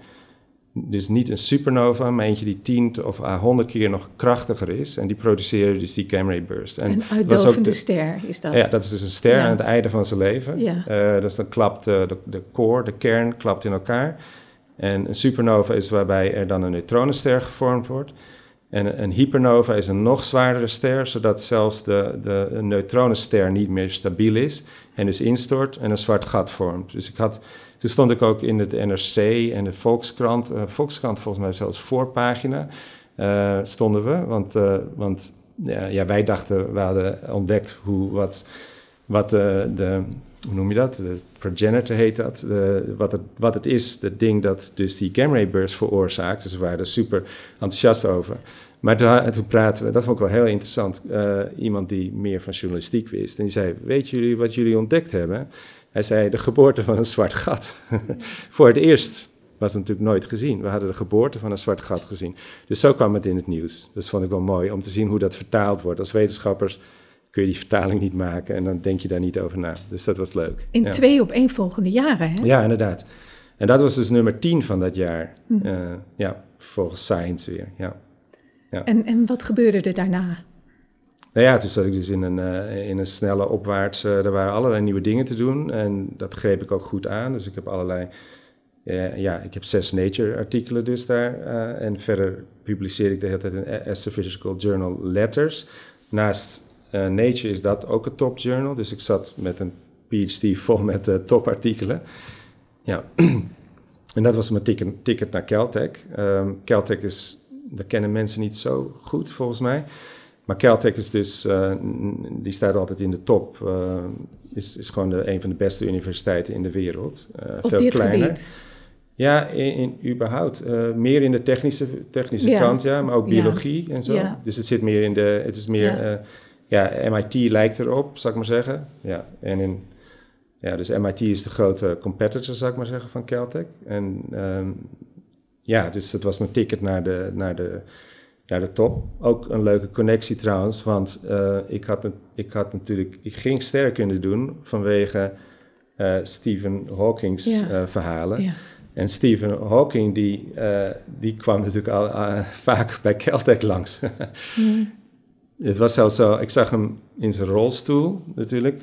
dus niet een supernova, maar eentje die 10 of 100 keer nog krachtiger is. En die produceren dus die Gamma burst. En een uitdovende ster is dat? Ja, dat is dus een ster aan het einde van zijn leven. Ja. Uh, dus dan klapt de, de, de core, de kern, klapt in elkaar. En een supernova is waarbij er dan een neutronenster gevormd wordt. En een hypernova is een nog zwaardere ster, zodat zelfs de, de neutronenster niet meer stabiel is en dus instort en een zwart gat vormt. Dus ik had toen stond ik ook in het NRC en de Volkskrant, uh, Volkskrant volgens mij zelfs voorpagina, uh, stonden we. Want, uh, want ja, wij dachten, we hadden ontdekt hoe, wat, wat de, hoe noem je dat? De progenitor heet dat. De, wat, het, wat het is, het ding dat dus die gamma burst veroorzaakt. Dus we waren er super enthousiast over. Maar toen, toen praten we, dat vond ik wel heel interessant. Uh, iemand die meer van journalistiek wist. En die zei: Weet jullie wat jullie ontdekt hebben? Hij zei de geboorte van een zwart gat. Voor het eerst was het natuurlijk nooit gezien. We hadden de geboorte van een zwart gat gezien. Dus zo kwam het in het nieuws. Dat vond ik wel mooi om te zien hoe dat vertaald wordt. Als wetenschappers kun je die vertaling niet maken en dan denk je daar niet over na. Dus dat was leuk. In twee op één volgende jaren, hè? Ja, inderdaad. En dat was dus nummer 10 van dat jaar. Hm. Uh, ja, volgens Science weer. Ja. Ja. En, en wat gebeurde er daarna? Nou ja, toen zat ik dus in een, uh, in een snelle opwaarts. Uh, er waren allerlei nieuwe dingen te doen en dat greep ik ook goed aan. Dus ik heb allerlei, uh, ja, ik heb zes Nature-artikelen dus daar. en verder publiceer ik de hele tijd in Astrophysical Journal Letters. Naast Nature is dat ook een top journal. Dus ik zat met een PhD vol met topartikelen. Ja, en dat was mijn ticket, ticket naar Caltech. Um, Caltech is, dat kennen mensen niet zo goed volgens mij. Maar Caltech is dus, uh, die staat altijd in de top. Uh, is, is gewoon de, een van de beste universiteiten in de wereld. Uh, Op veel dit kleiner. Gebied. Ja, in, in überhaupt. meer in de technische, technische kant, ja, maar ook biologie en zo. Ja. Dus het zit meer in de, het is meer, ja. MIT lijkt erop, zou ik maar zeggen. Ja, en in, ja, dus MIT is de grote competitor, zou ik maar zeggen, van Caltech. En um, ja, dus dat was mijn ticket naar de, naar de ja, de top. Ook een leuke connectie trouwens, want uh, ik, had, ik had natuurlijk, ik ging sterrenkunde doen vanwege uh, Stephen Hawking's uh, verhalen. Ja. En Stephen Hawking, die, die kwam natuurlijk al vaak bij Caltech langs. mm. Het was zelfs zo, ik zag hem in zijn rolstoel natuurlijk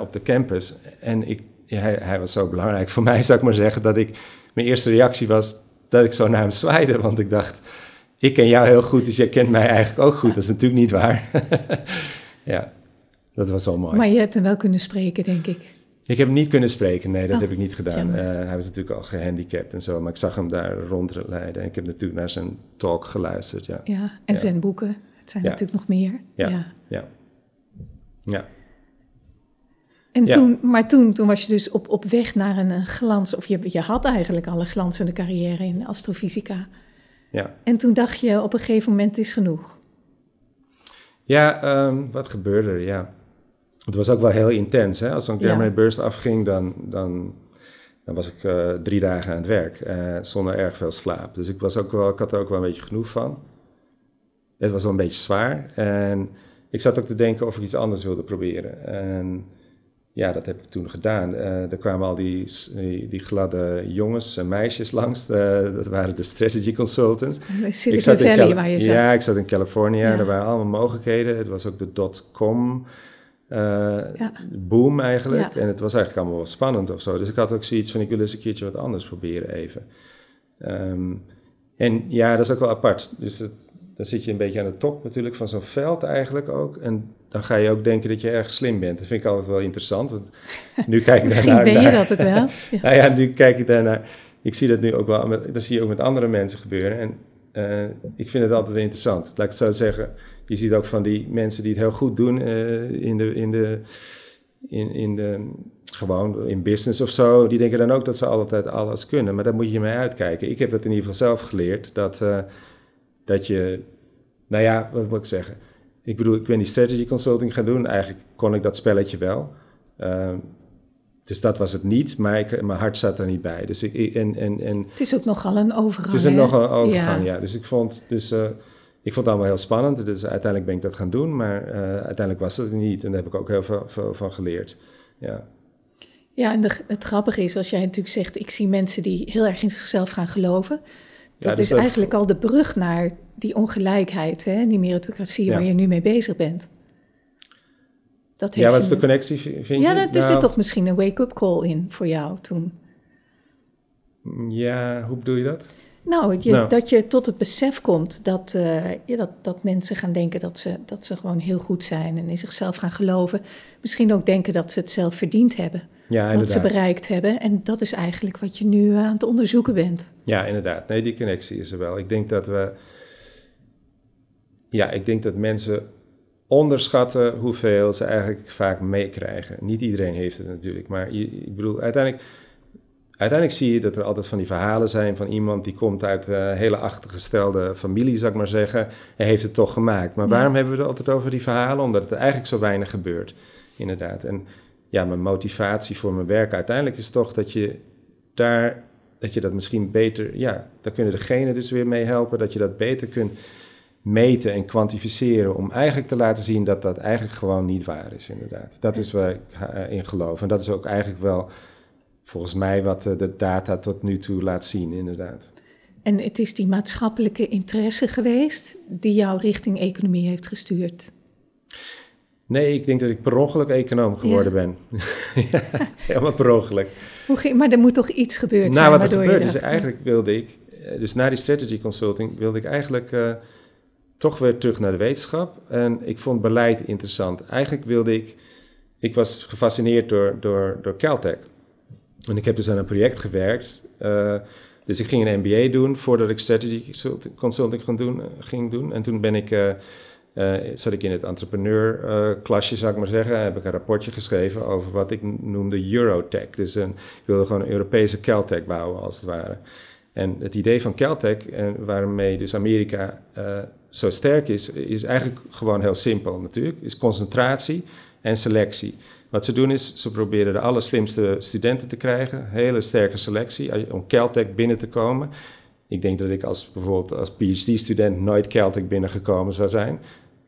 op de campus. En ik, ja, hij, hij was zo belangrijk voor mij, zou ik maar zeggen, dat ik, mijn eerste reactie was dat ik zo naar hem zwaaide. Want ik dacht, ik ken jou heel goed, dus jij kent mij eigenlijk ook goed. Dat is natuurlijk niet waar. ja, dat was wel mooi. Maar je hebt hem wel kunnen spreken, denk ik. Ik heb hem niet kunnen spreken, nee, dat oh, heb ik niet gedaan. Uh, hij was natuurlijk al gehandicapt en zo, maar ik zag hem daar rondleiden. Ik heb natuurlijk naar zijn talk geluisterd, ja. Ja, en zijn boeken. Het zijn natuurlijk nog meer. Ja, ja. ja. En toen, maar toen, toen was je dus op, op weg naar een glans, of je, je had eigenlijk al een glanzende carrière in astrofysica. Ja. En toen dacht je op een gegeven moment is genoeg. Ja, um, wat gebeurde er? Ja. Het was ook wel heel intens. Hè? Als zo'n Gamma Burst afging, dan, dan, dan was ik uh, drie dagen aan het werk. Uh, zonder erg veel slaap. Dus ik, was ook wel, ik had er ook wel een beetje genoeg van. Het was wel een beetje zwaar. En ik zat ook te denken of ik iets anders wilde proberen. En ja, dat heb ik toen gedaan. Uh, er kwamen al die, die, gladde jongens en meisjes langs. Uh, dat waren de strategy consultants. ik zat in Valley waar je zat. Ja, ik zat in Californië. Ja. Er waren allemaal mogelijkheden. Het was ook de dot-com uh, ja. boom eigenlijk. En het was eigenlijk allemaal wel spannend of zo. Dus ik had ook zoiets van, ik wil eens een keertje wat anders proberen even. Um, en ja, dat is ook wel apart. Dus het, dan zit je een beetje aan de top natuurlijk van zo'n veld eigenlijk ook. En dan ga je ook denken dat je erg slim bent. Dat vind ik altijd wel interessant. Want nu kijk ik Misschien ben je dat ook wel. Ja. nou ja, nu kijk ik daarnaar. Ik zie dat nu ook wel, met, dat zie je ook met andere mensen gebeuren. En uh, ik vind het altijd interessant. Laat ik het zo zeggen. Je ziet ook van die mensen die het heel goed doen uh, in de... In de in, in de gewoon in business of zo, die denken dan ook dat ze altijd alles kunnen. Maar daar moet je mee uitkijken. Ik heb dat in ieder geval zelf geleerd. Dat, uh, dat je, nou ja, wat moet ik zeggen? Ik bedoel, ik ben die strategy consulting gaan doen. Eigenlijk kon ik dat spelletje wel. Uh, dus dat was het niet, maar ik, mijn hart zat er niet bij. Dus ik, en, en, en, het is ook nogal een overgang. Het is nogal een overgang, ja. Dus ik vond, dus, uh, ik vond het allemaal heel spannend. Dus uiteindelijk ben ik dat gaan doen, maar uh, uiteindelijk was het niet. En daar heb ik ook heel veel, veel van geleerd. Ja. Ja, en de, het grappige is, als jij natuurlijk zegt, ik zie mensen die heel erg in zichzelf gaan geloven. Dat dus is eigenlijk al de brug naar die ongelijkheid, hè, die meritocratie waar je nu mee bezig bent. Dat ja, wat is de connectie, vind je? Ja, er zit nou- toch misschien een wake-up call in voor jou toen. Ja, hoe bedoel je dat? Nou, je, nou. dat je tot het besef komt dat, uh, ja, dat, dat mensen gaan denken dat ze, dat ze gewoon heel goed zijn en in zichzelf gaan geloven. Misschien ook denken dat ze het zelf verdiend hebben. Ja, wat ze bereikt hebben. En dat is eigenlijk wat je nu aan het onderzoeken bent. Ja, inderdaad. Nee, die connectie is er wel. Ik denk dat we. Ja, ik denk dat mensen onderschatten hoeveel ze eigenlijk vaak meekrijgen. Niet iedereen heeft het natuurlijk, maar ik bedoel, uiteindelijk uiteindelijk zie je dat er altijd van die verhalen zijn van iemand die komt uit een hele achtergestelde familie, zou ik maar zeggen, en heeft het toch gemaakt. Maar waarom hebben we het altijd over die verhalen? Omdat het eigenlijk zo weinig gebeurt, inderdaad. En ja, mijn motivatie voor mijn werk uiteindelijk is toch dat je daar, dat je dat misschien beter, ja, daar kunnen degenen dus weer mee helpen, dat je dat beter kunt meten en kwantificeren om eigenlijk te laten zien dat dat eigenlijk gewoon niet waar is, inderdaad. Dat is waar ik eh, in geloof. En dat is ook eigenlijk wel volgens mij wat eh, de data tot nu toe laat zien, inderdaad. En het is die maatschappelijke interesse geweest die jou richting economie heeft gestuurd? Nee, ik denk dat ik per ongeluk econoom geworden ben. ja, helemaal per ongeluk. Hoe ging, maar er moet toch iets gebeurd nou, zijn? wat er gebeurd is, eigenlijk wilde ik, eh, dus na die strategy consulting, wilde ik eigenlijk uh, toch weer terug naar de wetenschap. En ik vond beleid interessant. Eigenlijk wilde ik, ik was gefascineerd door, door, door Caltech. En ik heb dus aan een project gewerkt. Uh, dus ik ging een MBA doen voordat ik strategy consulting ging doen. Ging doen. En toen ben ik, uh, uh, zat ik in het entrepreneur-klasje, zou ik maar zeggen. Heb ik een rapportje geschreven over wat ik noemde Eurotech. Dus een, ik wilde gewoon een Europese Caltech bouwen, als het ware. En het idee van Caltech, en waarmee dus Amerika zo sterk is, is eigenlijk gewoon heel simpel natuurlijk. Is concentratie en selectie. Wat ze doen is, ze proberen de allerslimste studenten te krijgen. Hele sterke selectie om Caltech binnen te komen. Ik denk dat ik als bijvoorbeeld als PhD-student nooit Caltech binnengekomen zou zijn.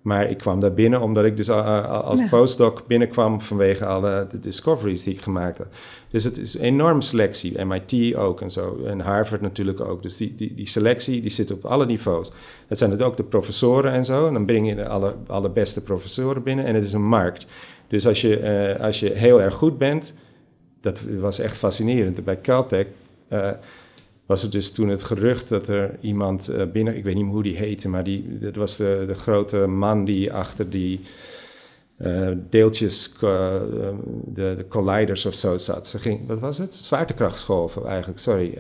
Maar ik kwam daar binnen omdat ik dus als postdoc binnenkwam vanwege alle de discoveries die ik gemaakt had. Dus het is een enorme selectie. MIT ook en zo. En Harvard natuurlijk ook. Dus die, die, die selectie die zit op alle niveaus. Dat zijn het ook de professoren en zo. En dan breng je de alle, alle beste professoren binnen. En het is een markt. Dus als je, uh, als je heel erg goed bent, dat was echt fascinerend. Bij Caltech uh, was het dus toen het gerucht dat er iemand uh, binnen, ik weet niet hoe die heette, maar die, dat was de, de grote man die achter die deeltjes, de, de, colliders of zo zat. Ze ging, wat was het? Zwaartekrachtsgolven eigenlijk, sorry.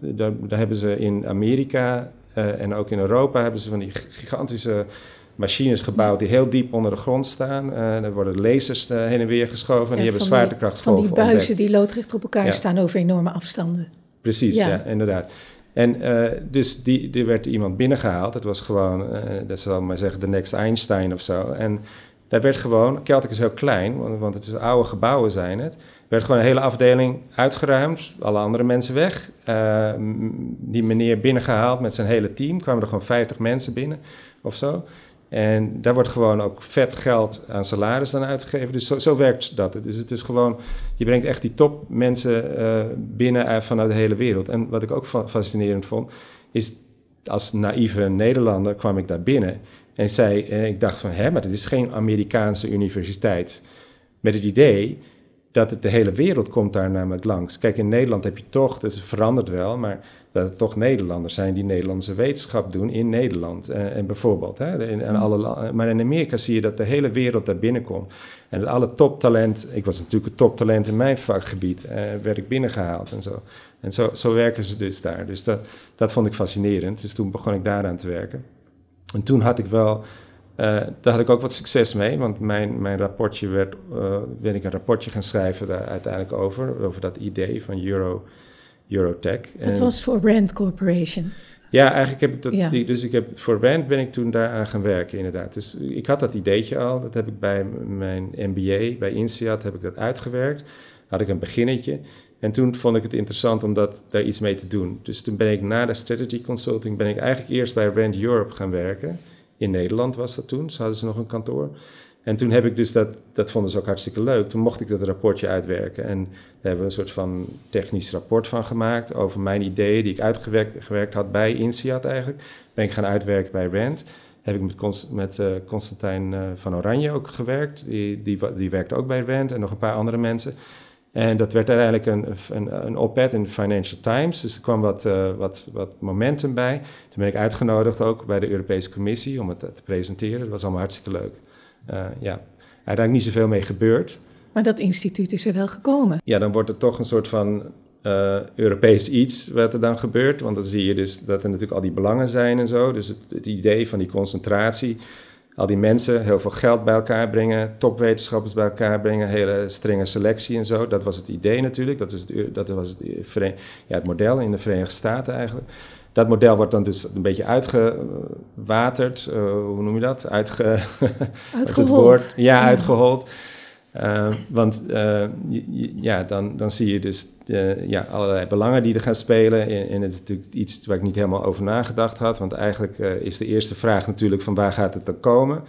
daar, daar hebben ze in Amerika en ook in Europa hebben ze van die gigantische machines gebouwd die heel diep onder de grond staan. Uh, er worden lasers uh, heen en weer geschoven en die hebben zwaartekrachtgolven Van die buizen die loodrecht op elkaar staan over enorme afstanden. Precies, ja, inderdaad. En uh, dus die, er werd iemand binnengehaald. Het was gewoon, dat zal maar zeggen, de next Einstein of zo. En daar werd gewoon, Celtic is heel klein, want, want het is oude gebouwen zijn het. Er werd gewoon een hele afdeling uitgeruimd, alle andere mensen weg. die meneer binnengehaald met zijn hele team, kwamen er gewoon 50 mensen binnen of zo. En daar wordt gewoon ook vet geld aan salaris dan uitgegeven. Dus zo, werkt dat. Dus het is gewoon, je brengt echt die topmensen uh, binnen vanuit de hele wereld. En wat ik ook fascinerend vond, is als naïeve Nederlander kwam ik daar binnen. En zei, en ik dacht van, hè, maar dit is geen Amerikaanse universiteit. Met het idee dat het de hele wereld komt daar namelijk langs. Kijk, in Nederland heb je toch, dat verandert wel, maar dat het toch Nederlanders zijn die Nederlandse wetenschap doen in Nederland. En, eh, en bijvoorbeeld, hè, in, en alle, maar in Amerika zie je dat de hele wereld daar binnenkomt. En dat alle toptalent, ik was natuurlijk een toptalent in mijn vakgebied, eh, werd ik binnengehaald en zo. En zo, zo werken ze dus daar. Dus dat, dat vond ik fascinerend. Dus toen begon ik daaraan te werken. En toen had ik wel uh, daar had ik ook wat succes mee, want mijn, mijn rapportje werd, uh, ben ik een rapportje gaan schrijven daar uiteindelijk over, over dat idee van Euro, Eurotech. Dat was voor Rand Corporation. Ja, eigenlijk heb ik dat, ja. dus ik heb, voor Rand ben ik toen daaraan gaan werken inderdaad. Dus ik had dat ideetje al, dat heb ik bij mijn MBA, bij INSEAD heb ik dat uitgewerkt. Had ik een beginnetje. En toen vond ik het interessant om dat, daar iets mee te doen. Dus toen ben ik na de strategy consulting, ben ik eigenlijk eerst bij Rand Europe gaan werken. In Nederland was dat toen, ze hadden ze nog een kantoor. En toen heb ik dus dat, dat vonden ze ook hartstikke leuk. Toen mocht ik dat rapportje uitwerken. En daar hebben we een soort van technisch rapport van gemaakt over mijn ideeën die ik uitgewerkt had bij INSEAD eigenlijk. Ben ik gaan uitwerken bij RAND. Heb ik met, Const, met uh, Constantijn uh, van Oranje ook gewerkt. Die, die, die werkte ook bij RAND en nog een paar andere mensen. En dat werd uiteindelijk een, een, een op-ed in de Financial Times. Dus er kwam wat, uh, wat, wat momentum bij. Toen ben ik uitgenodigd ook bij de Europese Commissie om het te presenteren. Dat was allemaal hartstikke leuk. Uh, ja, uiteindelijk niet zoveel mee gebeurd. Maar dat instituut is er wel gekomen. Ja, dan wordt het toch een soort van uh, Europees iets wat er dan gebeurt. Want dan zie je dus dat er natuurlijk al die belangen zijn en zo. Dus het, het idee van die concentratie al die mensen heel veel geld bij elkaar brengen, topwetenschappers bij elkaar brengen, hele strenge selectie en zo. Dat was het idee natuurlijk. Dat, is het, dat was het, ja, het model in de Verenigde Staten eigenlijk. Dat model wordt dan dus een beetje uitgewaterd, uh, hoe noem je dat? Uitge uitgehold. ja, ja, uitgehold. Uh, want uh, ja, dan, dan zie je dus uh, ja, allerlei belangen die er gaan spelen. En, en, het is natuurlijk iets waar ik niet helemaal over nagedacht had. Want eigenlijk is de eerste vraag natuurlijk van waar gaat het dan komen?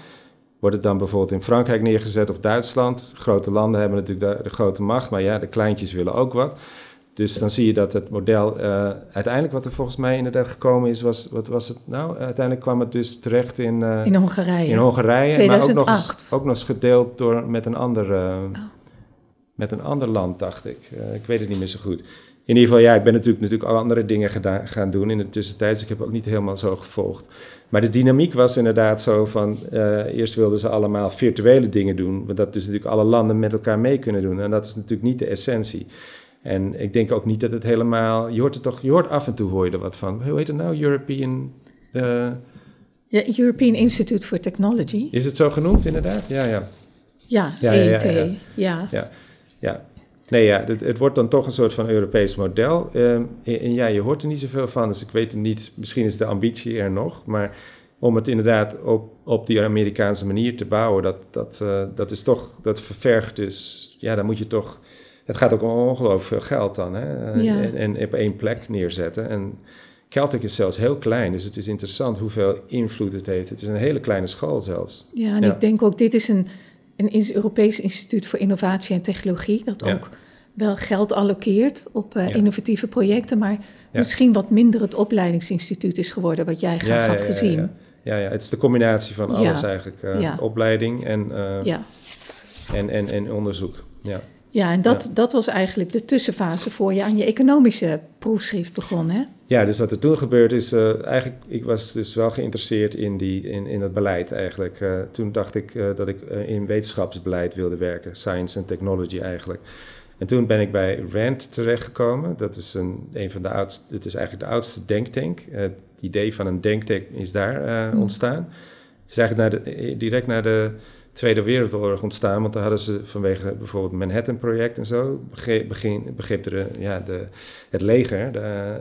Wordt het dan bijvoorbeeld in Frankrijk neergezet of Duitsland? Grote landen hebben natuurlijk de, de grote macht, maar ja, de kleintjes willen ook wat. Dus dan zie je dat het model, uh, uiteindelijk wat er volgens mij inderdaad gekomen is, was, wat was het nou? Uiteindelijk kwam het dus terecht in... Uh, in Hongarije. In Hongarije, 2008. maar ook nog eens, ook nog eens gedeeld door, met, een ander, uh, oh. met een ander land, dacht ik. ik weet het niet meer zo goed. In ieder geval, ja, ik ben natuurlijk, natuurlijk al andere dingen gedaan, gaan doen in de tussentijd. Dus ik heb ook niet helemaal zo gevolgd. Maar de dynamiek was inderdaad zo van... eerst wilden ze allemaal virtuele dingen doen. Want dat dus natuurlijk alle landen met elkaar mee kunnen doen. En dat is natuurlijk niet de essentie. En ik denk ook niet dat het helemaal. Je hoort het toch, je hoort af en toe hoor je er wat van. Hoe heet het nou? European. Uh, ja, European Institute for Technology. Is het zo genoemd, inderdaad? Ja, ja. Ja, ja, EIT. Ja, ja, ja. ja. ja. Nee, ja, het, het, wordt dan toch een soort van Europees model. Um, en, ja, je hoort er niet zoveel van, dus ik weet het niet. Misschien is de ambitie er nog, maar om het inderdaad op, op die Amerikaanse manier te bouwen, dat, dat, uh, dat is toch, dat ververgt dus, ja, dan moet je toch het gaat ook om ongelooflijk veel geld dan. Hè? En, en, op één plek neerzetten. En Celtic is zelfs heel klein, dus het is interessant hoeveel invloed het heeft. Het is een hele kleine school zelfs. Ja, en ik denk ook, dit is een, een Europees Instituut voor Innovatie en Technologie, dat ook wel geld allokeert op uh, innovatieve projecten, maar misschien wat minder het opleidingsinstituut is geworden, wat jij graag had gezien. Ja, ja, het is de combinatie van alles eigenlijk. Uh, opleiding en, uh, en, en, en onderzoek. Ja. Ja, en dat, dat was eigenlijk de tussenfase voor je aan je economische proefschrift begon, hè? Ja, dus wat er toen gebeurd is, uh, eigenlijk, ik was dus wel geïnteresseerd in, die, in, in het beleid eigenlijk. Uh, toen dacht ik uh, dat ik in wetenschapsbeleid wilde werken, science and technology eigenlijk. En toen ben ik bij RAND terechtgekomen. Dat is een, een van de oudste, het is eigenlijk de oudste denktank. het idee van een denktank is daar mm. ontstaan. Het is eigenlijk naar de, direct naar de Tweede Wereldoorlog ontstaan. Want daar hadden ze vanwege bijvoorbeeld het Manhattan-project en zo, begreep, begreep de, ja, de, het leger, de,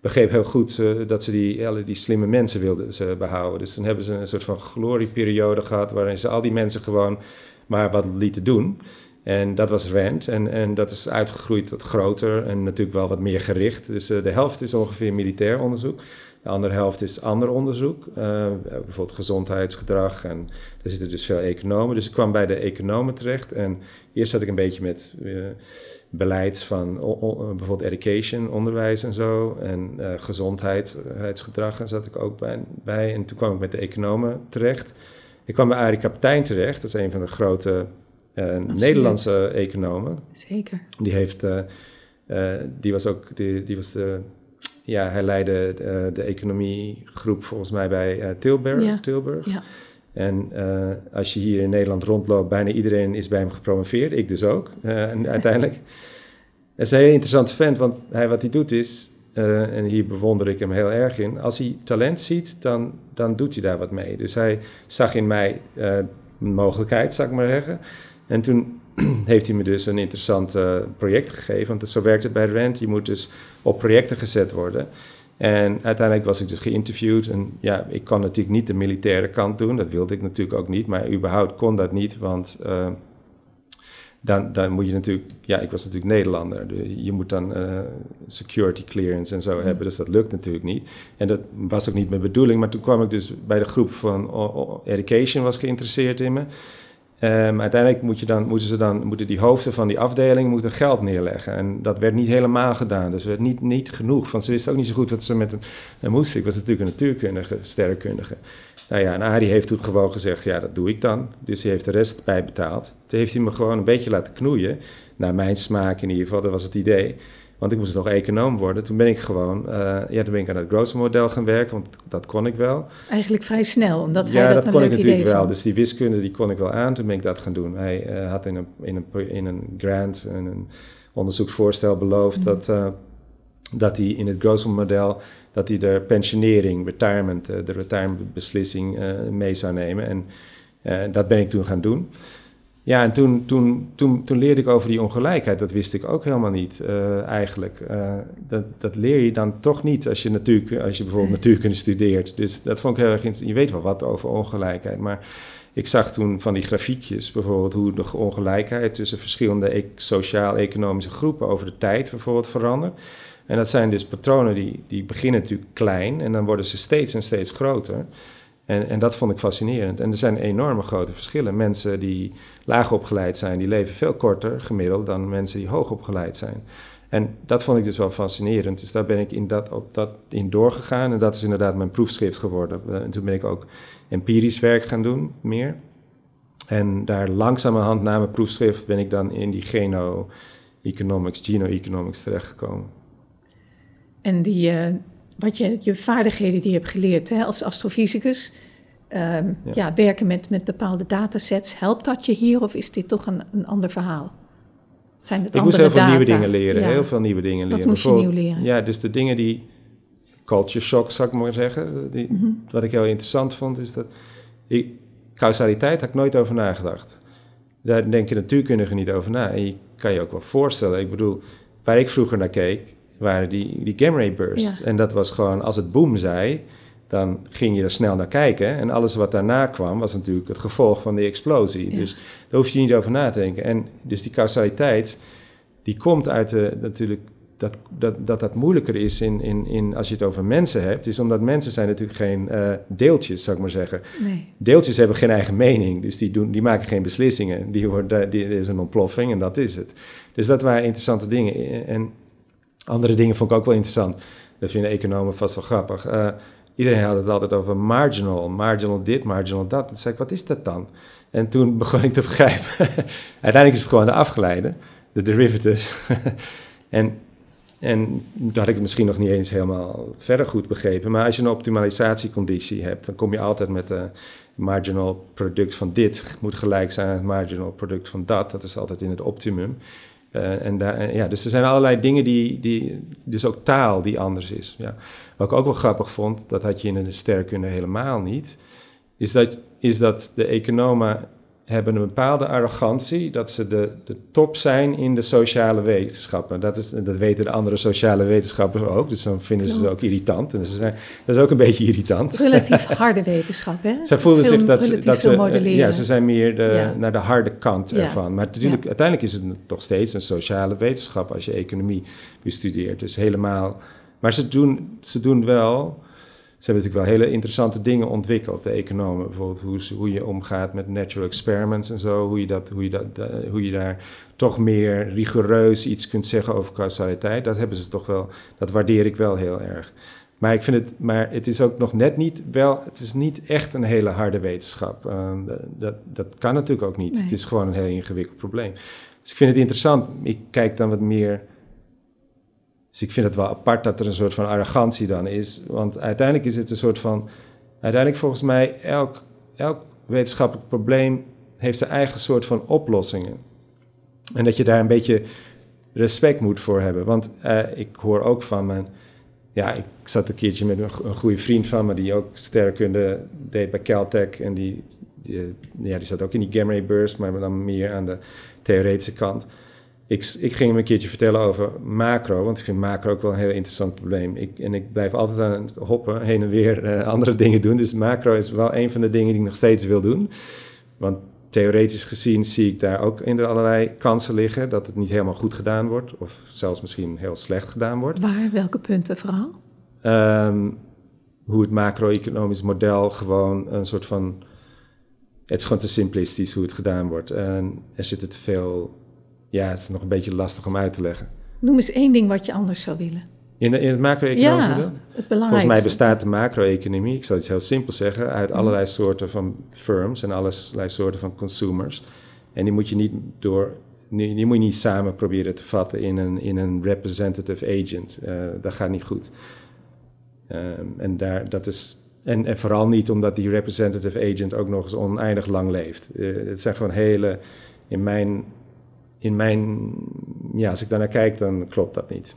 begreep heel goed uh, dat ze die, alle die slimme mensen wilden ze behouden. Dus dan hebben ze een soort van glorieperiode gehad waarin ze al die mensen gewoon maar wat lieten doen. En dat was Rand. En, en dat is uitgegroeid tot groter en natuurlijk wel wat meer gericht. Dus uh, de helft is ongeveer militair onderzoek. De andere helft is ander onderzoek, uh, bijvoorbeeld gezondheidsgedrag. En daar zitten dus veel economen. Dus ik kwam bij de economen terecht. En eerst zat ik een beetje met uh, beleid van bijvoorbeeld education, onderwijs en zo. En uh, gezondheidsgedrag zat ik ook bij, bij. En toen kwam ik met de economen terecht. Ik kwam bij Arie Kapitein terecht. Dat is een van de grote Nederlandse economen. Zeker. Die heeft... die was ook die, die was de ja, hij leidde de, de economiegroep volgens mij bij uh, Tilburg. Ja. Tilburg. Ja. En uh, als je hier in Nederland rondloopt, bijna iedereen is bij hem gepromoveerd. Ik dus ook, en uiteindelijk. Het is een heel interessante vent, want hij, wat hij doet is, en hier bewonder ik hem heel erg in, als hij talent ziet, dan, dan doet hij daar wat mee. Dus hij zag in mij een mogelijkheid, zou ik maar zeggen. En toen heeft hij me dus een interessant project gegeven. Want zo werkt het bij Rand. Je moet dus op projecten gezet worden. En uiteindelijk was ik dus geïnterviewd. En ja, ik kon natuurlijk niet de militaire kant doen. Dat wilde ik natuurlijk ook niet. Maar überhaupt kon dat niet. Want uh, dan, dan moet je natuurlijk... Ja, ik was natuurlijk Nederlander. Je moet dan uh, security clearance en zo hebben. Dus dat lukt natuurlijk niet. En dat was ook niet mijn bedoeling. Maar toen kwam ik dus bij de groep van Education was geïnteresseerd in me. Um, uiteindelijk moet je dan, moeten, ze dan, moeten die hoofden van die afdeling moeten geld neerleggen. En dat werd niet helemaal gedaan. Dus werd niet, niet genoeg. Want ze wisten ook niet zo goed wat ze met hem moesten. Ik was natuurlijk een natuurkundige, sterrenkundige. Nou ja, en Arie heeft toen gewoon gezegd, ja, dat doe ik dan. Dus hij heeft de rest bijbetaald. Toen heeft hij me gewoon een beetje laten knoeien. Naar mijn smaak in ieder geval, dat was het idee. Want ik moest nog econoom worden. Toen ben ik gewoon, uh, ja, toen ben ik aan het grootste model gaan werken, want dat kon ik wel. Eigenlijk vrij snel, omdat ja, hij dat, dat kon ik natuurlijk wel. Dus die wiskunde die kon ik wel aan. Toen ben ik dat gaan doen. Hij uh, had in een, in, een, in een grant, in een onderzoeksvoorstel beloofd Mhm. dat, uh, dat hij in het grootste model dat hij de pensionering, retirement, de retirement beslissing mee zou nemen. En dat ben ik toen gaan doen. Ja, en toen, toen, toen, toen leerde ik over die ongelijkheid. Dat wist ik ook helemaal niet uh, eigenlijk. Uh, dat, dat leer je dan toch niet als je, natuur, als je bijvoorbeeld natuurkunde studeert. Dus dat vond ik heel erg interessant. Je weet wel wat over ongelijkheid, maar ik zag toen van die grafiekjes bijvoorbeeld hoe de ongelijkheid tussen verschillende e sociaal-economische groepen over de tijd bijvoorbeeld verandert. En dat zijn dus patronen die, die beginnen natuurlijk klein en dan worden ze steeds en steeds groter. En, en, dat vond ik fascinerend. En er zijn enorme grote verschillen. Mensen die laag opgeleid zijn, die leven veel korter gemiddeld dan mensen die hoog opgeleid zijn. En dat vond ik dus wel fascinerend. Dus daar ben ik in, dat, op dat, in doorgegaan. En dat is inderdaad mijn proefschrift geworden. En toen ben ik ook empirisch werk gaan doen, meer. En daar langzamerhand na mijn proefschrift ben ik dan in die geno-economics, geno-economics terechtgekomen. En die, uh, wat je, je vaardigheden die je hebt geleerd hè, als astrofysicus, um, ja. ja. werken met, met bepaalde datasets, helpt dat je hier of is dit toch een, een ander verhaal? Zijn het ik moest heel veel data? nieuwe dingen leren, ja. heel veel nieuwe dingen leren. Wat moest je nieuw leren? Ja, dus de dingen die, culture shock zou ik maar zeggen, die, mm -hmm. wat ik heel interessant vond, is dat, ik, causaliteit had ik nooit over nagedacht. Daar denken natuurkundigen niet over na. En je kan je ook wel voorstellen, ik bedoel, waar ik vroeger naar keek, waren die, die gamma ray bursts. Ja. En dat was gewoon, als het boom zei, dan ging je er snel naar kijken. En alles wat daarna kwam, was natuurlijk het gevolg van die explosie. Ja. Dus daar hoef je niet over na te denken. En dus die causaliteit, die komt uit de, natuurlijk, dat dat, dat, dat moeilijker is in, in, in, als je het over mensen hebt, is omdat mensen zijn natuurlijk geen uh, deeltjes, zou ik maar zeggen. Nee. Deeltjes hebben geen eigen mening, dus die, doen, die maken geen beslissingen. Die worden, die, er is een ontploffing en dat is het. Dus dat waren interessante dingen. En andere dingen vond ik ook wel interessant. Dat vinden economen vast wel grappig. Uh, iedereen had het altijd over marginal, marginal dit, marginal dat. Toen zei ik, wat is dat dan? En toen begon ik te begrijpen. Uiteindelijk is het gewoon de afgeleide, de derivatives. en, en had ik misschien nog niet eens helemaal verder goed begrepen. Maar als je een optimalisatieconditie hebt, dan kom je altijd met een marginal product van dit. moet gelijk zijn aan het marginal product van dat. Dat is altijd in het optimum. Uh, en daar, ja, dus er zijn allerlei dingen die, die, dus ook taal die anders is. Ja. Wat ik ook wel grappig vond, dat had je in de sterrenkunde helemaal niet, is dat, is dat de economen hebben een bepaalde arrogantie dat ze de, de top zijn in de sociale wetenschappen. Dat, is, dat weten de andere sociale wetenschappers ook, dus dan vinden ze het ook irritant. En dat is, dat is ook een beetje irritant. Relatief harde wetenschap, hè? Ze voelen veel, zich dat ze, dat ze ja, ze zijn meer de, Ja. naar de harde kant Ja. ervan. Maar natuurlijk, Ja. uiteindelijk is het toch steeds een sociale wetenschap als je economie bestudeert. Dus helemaal. Maar ze doen, ze doen wel ze hebben natuurlijk wel hele interessante dingen ontwikkeld, de economen. Bijvoorbeeld hoe, hoe je omgaat met natural experiments en zo. Hoe je, dat, hoe, je dat, hoe je daar toch meer rigoureus iets kunt zeggen over causaliteit. Dat hebben ze toch wel, dat waardeer ik wel heel erg. Maar ik vind het, maar het is ook nog net niet wel, het is niet echt een hele harde wetenschap. Ehm, dat, dat kan natuurlijk ook niet. Het is gewoon een heel ingewikkeld probleem. Dus ik vind het interessant. Ik kijk dan wat meer dus ik vind het wel apart dat er een soort van arrogantie dan is. Want uiteindelijk is het een soort van. Uiteindelijk volgens mij, elk, elk wetenschappelijk probleem heeft zijn eigen soort van oplossingen. En dat je daar een beetje respect moet voor hebben. Want uh, ik hoor ook van mijn. Ja, ik zat een keertje met een, goede vriend van me die ook sterrenkunde deed bij Caltech. En die, ja, die zat ook in die gamma beurs, maar dan meer aan de theoretische kant ik, ik ging hem een keertje vertellen over macro, want ik vind macro ook wel een heel interessant probleem. Ik, en ik blijf altijd aan het hoppen, heen en weer uh, andere dingen doen. Dus macro is wel een van de dingen die ik nog steeds wil doen. Want theoretisch gezien zie ik daar ook in allerlei kansen liggen dat het niet helemaal goed gedaan wordt, of zelfs misschien heel slecht gedaan wordt. Waar, welke punten vooral? Um, hoe het macro-economisch model gewoon een soort van. Het is gewoon te simplistisch hoe het gedaan wordt. En er zitten te veel ja, het is nog een beetje lastig om uit te leggen. Noem eens één ding wat je anders zou willen. In, in het macro-economische ja, het Volgens mij bestaat de macro-economie, ik zal iets heel simpels zeggen, uit mm. allerlei soorten van firms en allerlei soorten van consumers. En die moet je niet door, die, moet je niet samen proberen te vatten in een, in een representative agent. Uh, dat gaat niet goed. Um, en, daar, dat is, en, en vooral niet omdat die representative agent ook nog eens oneindig lang leeft. Uh, het zijn gewoon hele, in mijn in mijn, ja, als ik daar naar kijk, dan klopt dat niet.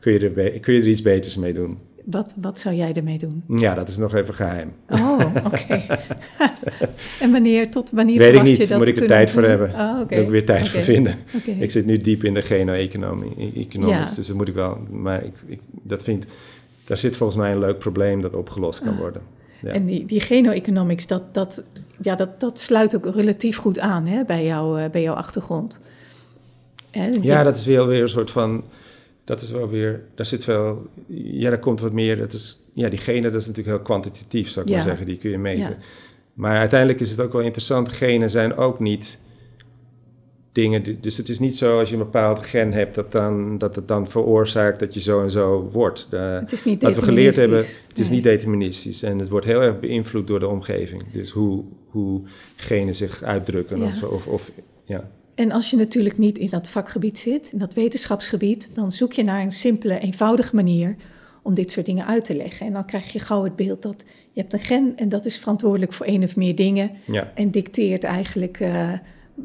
Kun je er, kun je er iets beters mee doen? Wat, wat zou jij ermee doen? Ja, dat is nog even geheim. Oh, oké. en wanneer, tot wanneer Weet ik niet, je dat moet ik er tijd voor hebben. Oh, okay. Moet ik weer tijd voor vinden. Ik zit nu diep in de geno-economie, ja. dus dat moet ik wel, maar ik, ik, dat vind, daar zit volgens mij een leuk probleem dat opgelost kan ah. worden. Ja. En die, die geno-economics, dat, dat ja, dat, dat sluit ook relatief goed aan hè, bij, jou, uh, bij jouw achtergrond. Hè, ja, dat is wel weer een soort van. Dat is wel weer. Daar zit wel. Ja, daar komt wat meer. Dat is, ja, die genen, dat is natuurlijk heel kwantitatief, zou ik maar zeggen. Die kun je meten. Ja. Maar uiteindelijk is het ook wel interessant. Genen zijn ook niet dingen. Dus het is niet zo als je een bepaald gen hebt dat, dan, dat het dan veroorzaakt dat je zo en zo wordt. het is niet Wat we geleerd hebben, het is niet deterministisch. En het wordt heel erg beïnvloed door de omgeving. Dus hoe, hoe genen zich uitdrukken. Of, of, of, ja. En als je natuurlijk niet in dat vakgebied zit, in dat wetenschapsgebied, dan zoek je naar een simpele, eenvoudige manier om dit soort dingen uit te leggen. En dan krijg je gauw het beeld dat je hebt een gen en dat is verantwoordelijk voor één of meer dingen. Ja. En dicteert eigenlijk uh,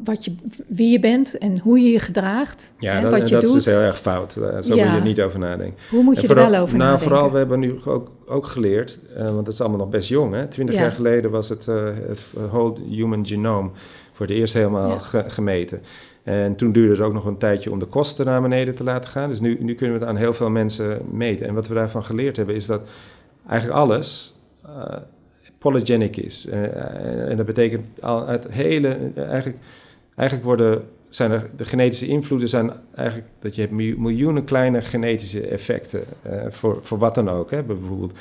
wat je, wie je bent en hoe je je gedraagt. Ja, hè, dat, wat je dat doet. is heel erg fout. Zo ja. moet je niet over nadenken. Hoe moet je vooral, er wel over nou, nadenken? Vooral, we hebben nu ook, ook geleerd, uh, want het is allemaal nog best jong. Hè? Twintig Ja. jaar geleden was het, uh, het whole human genome voor het eerst helemaal Ja. ge- gemeten. En toen duurde het ook nog een tijdje om de kosten naar beneden te laten gaan. Dus nu, nu kunnen we het aan heel veel mensen meten. En wat we daarvan geleerd hebben is dat eigenlijk alles uh, polygenic is. En dat betekent al uit hele, eigenlijk, eigenlijk worden, zijn er, de genetische invloeden zijn eigenlijk dat je hebt miljoen- miljoenen kleine genetische effecten uh, voor, voor wat dan ook. Hè. Bijvoorbeeld,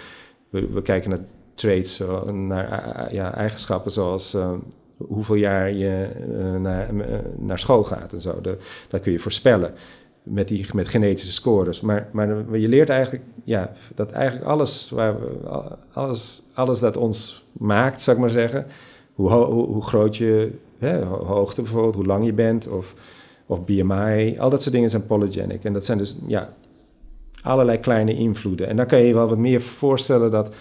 we, kijken naar traits, naar ja, eigenschappen zoals uh, hoeveel jaar je uh, naar, uh, naar school gaat en zo. Dat kun je voorspellen met, die, met genetische scores. Maar, maar je leert eigenlijk ja, dat eigenlijk alles, waar alles, alles dat ons maakt, zou ik maar zeggen, hoe, hoe, hoe groot je hoogte bijvoorbeeld, hoe lang je bent of, of BMI, al dat soort dingen zijn polygenic. En dat zijn dus ja, allerlei kleine invloeden. En dan kan je je wel wat meer voorstellen dat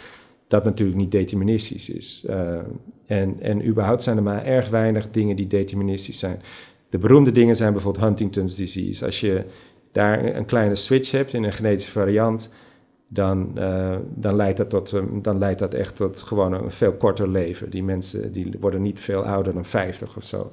dat natuurlijk niet deterministisch is. Uh, en, en überhaupt zijn er maar erg weinig dingen die deterministisch zijn. De beroemde dingen zijn bijvoorbeeld Huntington's disease. Als je daar een kleine switch hebt in een genetische variant, dan, uh, dan, leidt, dat tot, um, dan leidt dat echt tot gewoon een veel korter leven. Die mensen die worden niet veel ouder dan 50 of zo.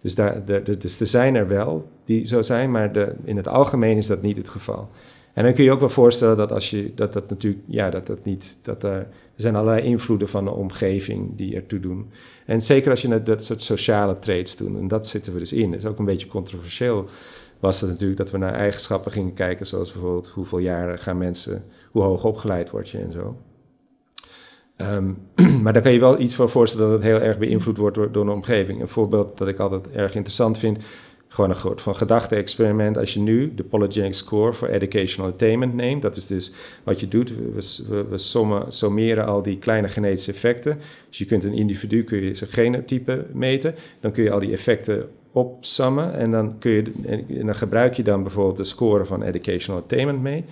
Dus, daar, de, de, dus er zijn er wel die zo zijn, maar de, in het algemeen is dat niet het geval. En dan kun je ook wel voorstellen dat als je dat, dat natuurlijk, ja, dat dat niet, dat er, zijn allerlei invloeden van de omgeving die ertoe doen. En zeker als je dat soort sociale traits doet, en dat zitten we dus in. Dat is ook een beetje controversieel. Was het natuurlijk dat we naar eigenschappen gingen kijken, zoals bijvoorbeeld hoeveel jaren gaan mensen, hoe hoog opgeleid word je en zo. Ehm, maar daar kan je wel iets van voorstellen dat het heel erg beïnvloed wordt door, door de omgeving. Een voorbeeld dat ik altijd erg interessant vind, gewoon een soort van gedachte-experiment. Als je nu de polygenic score voor educational attainment neemt, dat is dus wat je doet. We, we, we sommen, sommeren al die kleine genetische effecten. Dus je kunt een individu, kun je zijn genotype meten. Dan kun je al die effecten opsammen en dan, kun je, en dan gebruik je dan bijvoorbeeld de score van educational attainment mee.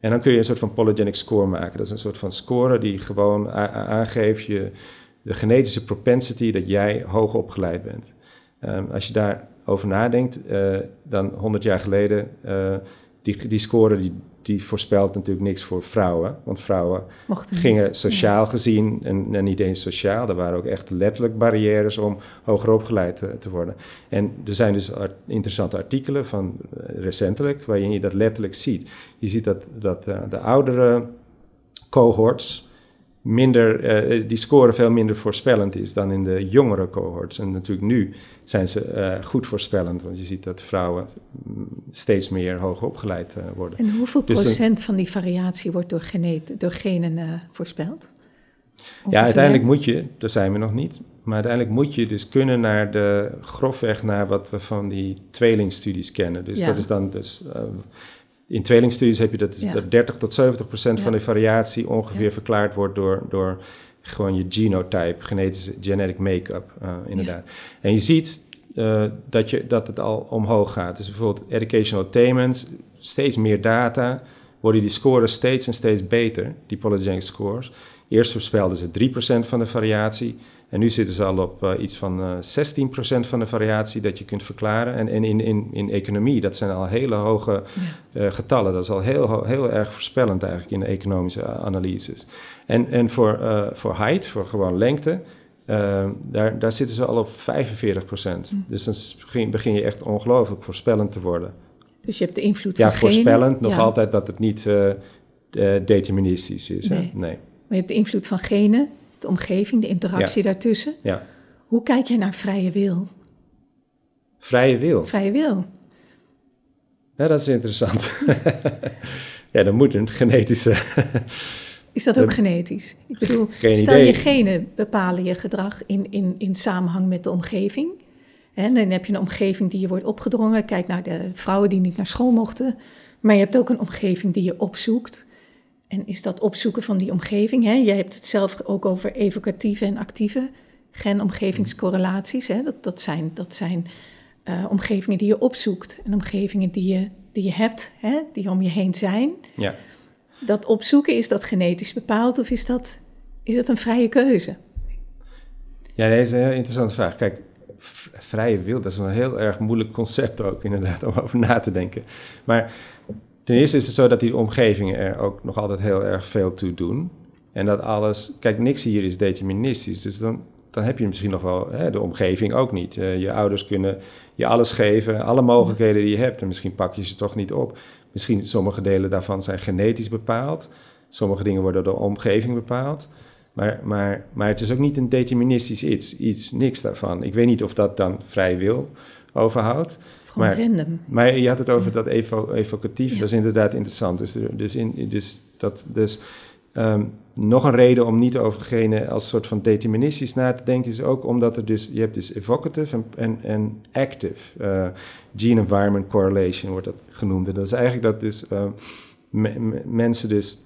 En dan kun je een soort van polygenic score maken. Dat is een soort van score die gewoon aangeeft je de genetische propensity dat jij hoog opgeleid bent. Um, als je daarover nadenkt, uh, dan 100 jaar geleden, uh, die, die score die, die voorspelt natuurlijk niks voor vrouwen. Want vrouwen gingen sociaal gezien, en, en, niet eens sociaal, er waren ook echt letterlijk barrières om hoger opgeleid te, te worden. En er zijn dus interessante artikelen van uh, recentelijk, waarin je dat letterlijk ziet. Je ziet dat, dat uh, de oudere cohorts minder, uh, die score veel minder voorspellend is dan in de jongere cohorts. En natuurlijk nu zijn ze uh, goed voorspellend, want je ziet dat vrouwen steeds meer hoog opgeleid uh, worden. En hoeveel dus procent van die variatie wordt door, door genen voorspeld? Ongeveer? Ja, uiteindelijk moet je, daar zijn we nog niet, maar uiteindelijk moet je dus kunnen naar de grofweg naar wat we van die tweelingstudies kennen. Dus ja. dat is dan dus in tweelingstudies heb je dat, dus dat 30 tot 70 procent van de variatie ongeveer verklaard wordt door, door gewoon je genotype, genetische genetic make-up, uh, inderdaad. En je ziet uh, dat, je, dat het al omhoog gaat. Dus bijvoorbeeld educational attainment, steeds meer data, worden die scores steeds en steeds beter, die polygenic scores. Eerst voorspelden ze 3% van de variatie. En nu zitten ze al op uh, iets van uh, eh, 16% van de variatie dat je kunt verklaren. En, en in, in, in economie, dat zijn al hele hoge uh, getallen. Dat is al heel, heel erg voorspellend eigenlijk in de economische analyses. En, en voor, voor height, voor gewoon lengte, daar, daar zitten ze al op 45%. Mm. Dus dan begin, begin je echt ongelooflijk voorspellend te worden. Dus je hebt de invloed ja, van Ja, voorspellend. Nog ja. altijd dat het niet deterministisch is. Nee. Hè? nee. Maar je hebt de invloed van genen, de omgeving, de interactie ja. daartussen. Ja. Hoe kijk jij naar vrije wil? Vrije wil? Vrije wil. Ja, dat is interessant. ja, dan moet een genetische... is dat ook genetisch? Ik bedoel, Geen stel idee. je genen bepalen je gedrag in, in, in samenhang met de omgeving. En dan heb je een omgeving die je wordt opgedrongen. Kijk naar de vrouwen die niet naar school mochten. Maar je hebt ook een omgeving die je opzoekt. En is dat opzoeken van die omgeving? Hè? Jij hebt het zelf ook over evocatieve en actieve genomgevingscorrelaties. Hè? Dat, dat zijn, dat zijn uh, omgevingen die je opzoekt en omgevingen die je, die je hebt, hè? die om je heen zijn. Ja. Dat opzoeken, is dat genetisch bepaald of is dat, is dat een vrije keuze? Ja, dat is een heel interessante vraag. Kijk, vrije wil, dat is een heel erg moeilijk concept ook inderdaad om over na te denken. Maar Ten eerste is het zo dat die omgevingen er ook nog altijd heel erg veel toe doen. En dat alles, kijk, niks hier is deterministisch. Dus dan, dan heb je misschien nog wel hè, de omgeving ook niet. Uh, je ouders kunnen je alles geven, alle mogelijkheden die je hebt. En misschien pak je ze toch niet op. Misschien sommige delen daarvan zijn genetisch bepaald. Sommige dingen worden door de omgeving bepaald. Maar, maar, maar het is ook niet een deterministisch iets, iets, niks daarvan. Ik weet niet of dat dan vrij wil overhoudt. Gewoon maar, random. Maar je had het over dat evo, evocatief, ja. dat is inderdaad interessant. Dus, dus, in, dus, dat, dus um, nog een reden om niet over genen als soort van deterministisch na te denken is ook omdat er dus, je hebt dus evocative en, en, en active. Uh, gene-environment correlation wordt dat genoemd. En dat is eigenlijk dat dus uh, me, mensen dus,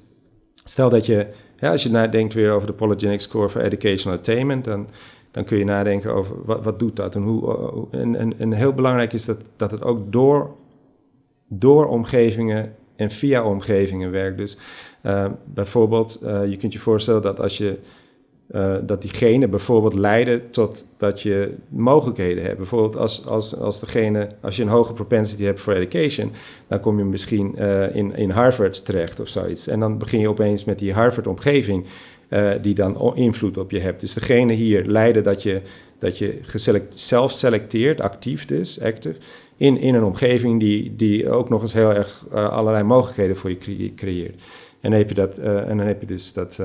stel dat je, ja, als je nadenkt weer over de polygenic score for educational attainment, dan dan kun je nadenken over wat, wat doet dat en hoe. En, en, en heel belangrijk is dat, dat het ook door, door omgevingen en via omgevingen werkt. Dus uh, bijvoorbeeld, uh, je kunt je voorstellen dat als je. Dat die genen bijvoorbeeld leiden tot dat je mogelijkheden hebt. Bijvoorbeeld als, als, als, degene, als je een hoge propensity hebt voor education, dan kom je misschien in, in Harvard terecht of zoiets. En dan begin je opeens met die Harvard-omgeving uh, die dan invloed op je hebt. Dus degene hier leiden dat je, dat je geselect, zelf selecteert, actief dus, active, in, in een omgeving die, die ook nog eens heel erg uh, allerlei mogelijkheden voor je creëert. En dan heb je, dat, uh, en dan heb je dus dat,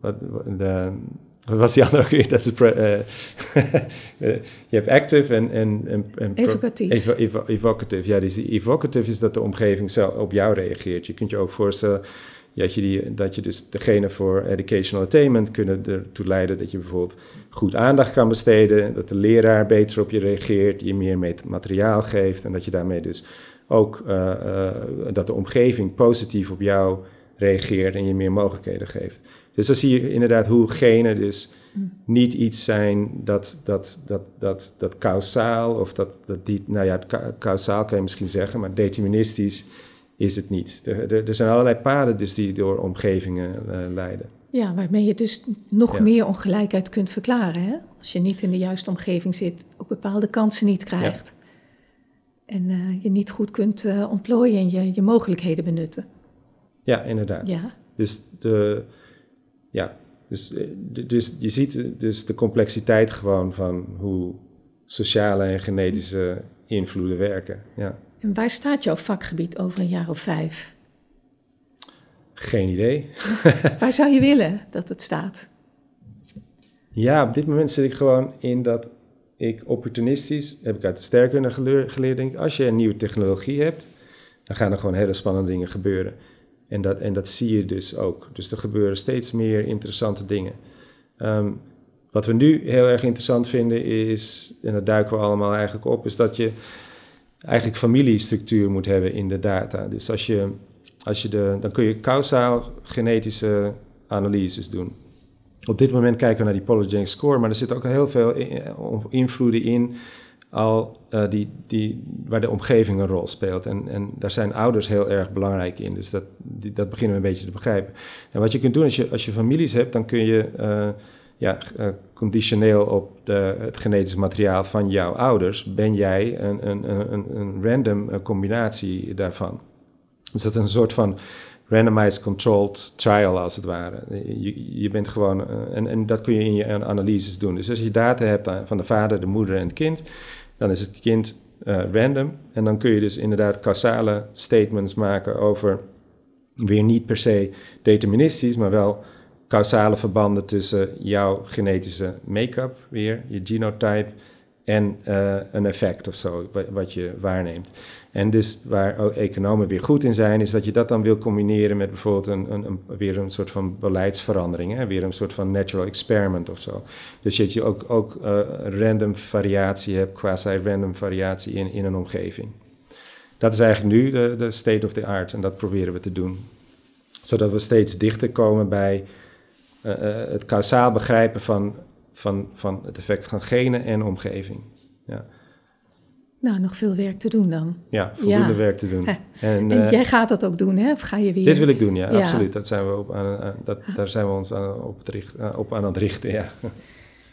wat, de, wat was die andere ook weer? Dat is je hebt active en... en, en, en evocatief. Evo, evo, evocative, ja. Dus die evocative is dat de omgeving zelf op jou reageert. Je kunt je ook voorstellen dat je, die, dat je dus degene voor educational attainment kunnen ertoe leiden dat je bijvoorbeeld goed aandacht kan besteden, dat de leraar beter op je reageert, je meer materiaal geeft en dat je daarmee dus ook uh, uh, dat de omgeving positief op jou reageert en je meer mogelijkheden geeft. Dus dan zie je inderdaad hoe genen dus niet iets zijn dat, dat, dat, dat, dat kausaal of dat, dat die, nou ja, kausaal kan je misschien zeggen, maar deterministisch is het niet. Er, er, zijn allerlei paden dus die door omgevingen uh, leiden. Ja, waarmee je dus nog meer ongelijkheid kunt verklaren. Hè? Als je niet in de juiste omgeving zit, ook bepaalde kansen niet krijgt. Ja. En uh, je niet goed kunt uh, ontplooien en je, je mogelijkheden benutten. Ja, inderdaad. Ja. Dus, de, ja, dus, dus je ziet dus de complexiteit gewoon van hoe sociale en genetische invloeden werken. Ja. En waar staat jouw vakgebied over een jaar of vijf? Geen idee. waar zou je willen dat het staat? Ja, op dit moment zit ik gewoon in dat ik opportunistisch, heb ik uit de sterkunde geleerd, denk ik, als je een nieuwe technologie hebt, dan gaan er gewoon hele spannende dingen gebeuren. En dat, en dat zie je dus ook. Dus er gebeuren steeds meer interessante dingen. Um, wat we nu heel erg interessant vinden is, en dat duiken we allemaal eigenlijk op, is dat je eigenlijk familiestructuur moet hebben in de data. Dus als je, als je de, dan kun je kausaal genetische analyses doen. Op dit moment kijken we naar die polygenic score, maar er zitten ook heel veel invloeden in al uh, die, die, waar de omgeving een rol speelt. En, en daar zijn ouders heel erg belangrijk in. Dus dat, dat beginnen we een beetje te begrijpen. En wat je kunt doen als je, als je families hebt, dan kun je uh, ja, uh, conditioneel op de, het genetisch materiaal van jouw ouders, ben jij een, een, een, een random combinatie daarvan. Dus dat is een soort van randomized controlled trial als het ware. Je, bent gewoon, en, en dat kun je in je analyses doen. Dus als je data hebt van de vader, de moeder en het kind, dan is het kind random. En dan kun je dus inderdaad causale statements maken over weer niet per se deterministisch, maar wel causale verbanden tussen jouw genetische make-up, weer je genotype, en uh, een effect of zo, wat je waarneemt. En dus waar economen weer goed in zijn, is dat je dat dan wil combineren met bijvoorbeeld een, een, weer een soort van beleidsverandering, weer een soort van natural experiment of zo. Dus dat je ook, ook uh, random variatie hebt, quasi-random variatie in, in een omgeving. Dat is eigenlijk nu de, de state of the art en dat proberen we te doen. Zodat we steeds dichter komen bij uh, het kausaal begrijpen van van, van het effect van genen en omgeving. Ja. Nou, nog veel werk te doen dan. Ja, voldoende werk te doen. En, en jij gaat dat ook doen, hè? Of ga je weer... Dit wil ik doen, ja, absoluut. Dat zijn we op aan, dat, daar zijn we ons aan, op, het richt, op aan het richten, ja.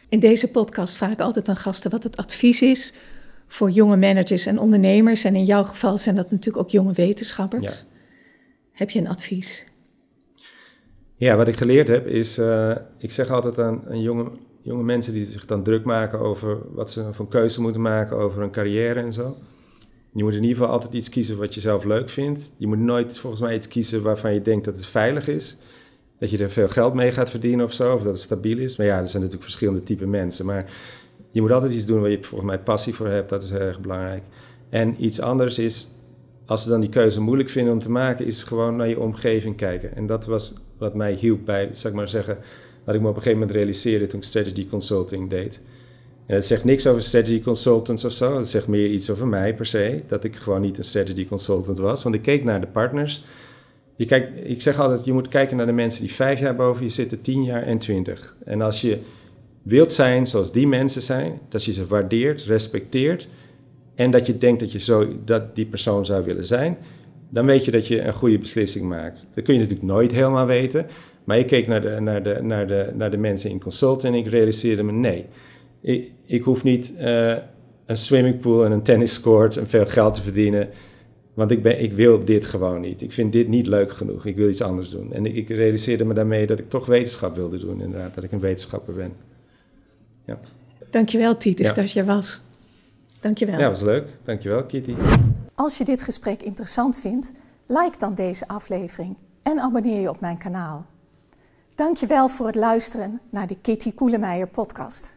In deze podcast vraag ik altijd aan gasten wat het advies is voor jonge managers en ondernemers. En in jouw geval zijn dat natuurlijk ook jonge wetenschappers. Heb je een advies? Ja, wat ik geleerd heb is, uh, ik zeg altijd aan, aan jonge jonge mensen die zich dan druk maken over wat ze van keuze moeten maken over hun carrière en zo. Je moet in ieder geval altijd iets kiezen wat je zelf leuk vindt. Je moet nooit volgens mij iets kiezen waarvan je denkt dat het veilig is. Dat je er veel geld mee gaat verdienen of zo, of dat het stabiel is. Maar ja, er zijn natuurlijk verschillende type mensen. Maar je moet altijd iets doen waar je volgens mij passie voor hebt. Dat is heel erg belangrijk. En iets anders is, als ze dan die keuze moeilijk vinden om te maken, is gewoon naar je omgeving kijken. En dat was wat mij hielp bij, zeg maar zeggen, wat ik me op een gegeven moment realiseerde toen ik strategy consulting deed. En het zegt niks over strategy consultants of zo. Het zegt meer iets over mij per se. Dat ik gewoon niet een strategy consultant was. Want ik keek naar de partners. Je kijkt, ik zeg altijd, je moet kijken naar de mensen die vijf jaar boven je zitten, tien jaar en twintig. En als je wilt zijn zoals die mensen zijn, dat je ze waardeert, respecteert en dat je denkt dat je zo dat die persoon zou willen zijn, dan weet je dat je een goede beslissing maakt. Dat kun je natuurlijk nooit helemaal weten, maar ik keek naar de, naar de, naar de, naar de mensen in consulting en ik realiseerde me, nee, ik, ik hoef niet uh, een swimmingpool en een tenniscourt en veel geld te verdienen. Want ik, ben, ik wil dit gewoon niet. Ik vind dit niet leuk genoeg. Ik wil iets anders doen. En ik, ik realiseerde me daarmee dat ik toch wetenschap wilde doen, inderdaad. Dat ik een wetenschapper ben. Ja. Dankjewel, Titus, ja. dat je was. Dankjewel. Ja, was leuk. Dankjewel, Kitty. Als je dit gesprek interessant vindt, like dan deze aflevering en abonneer je op mijn kanaal. Dankjewel voor het luisteren naar de Kitty Koelemeijer podcast.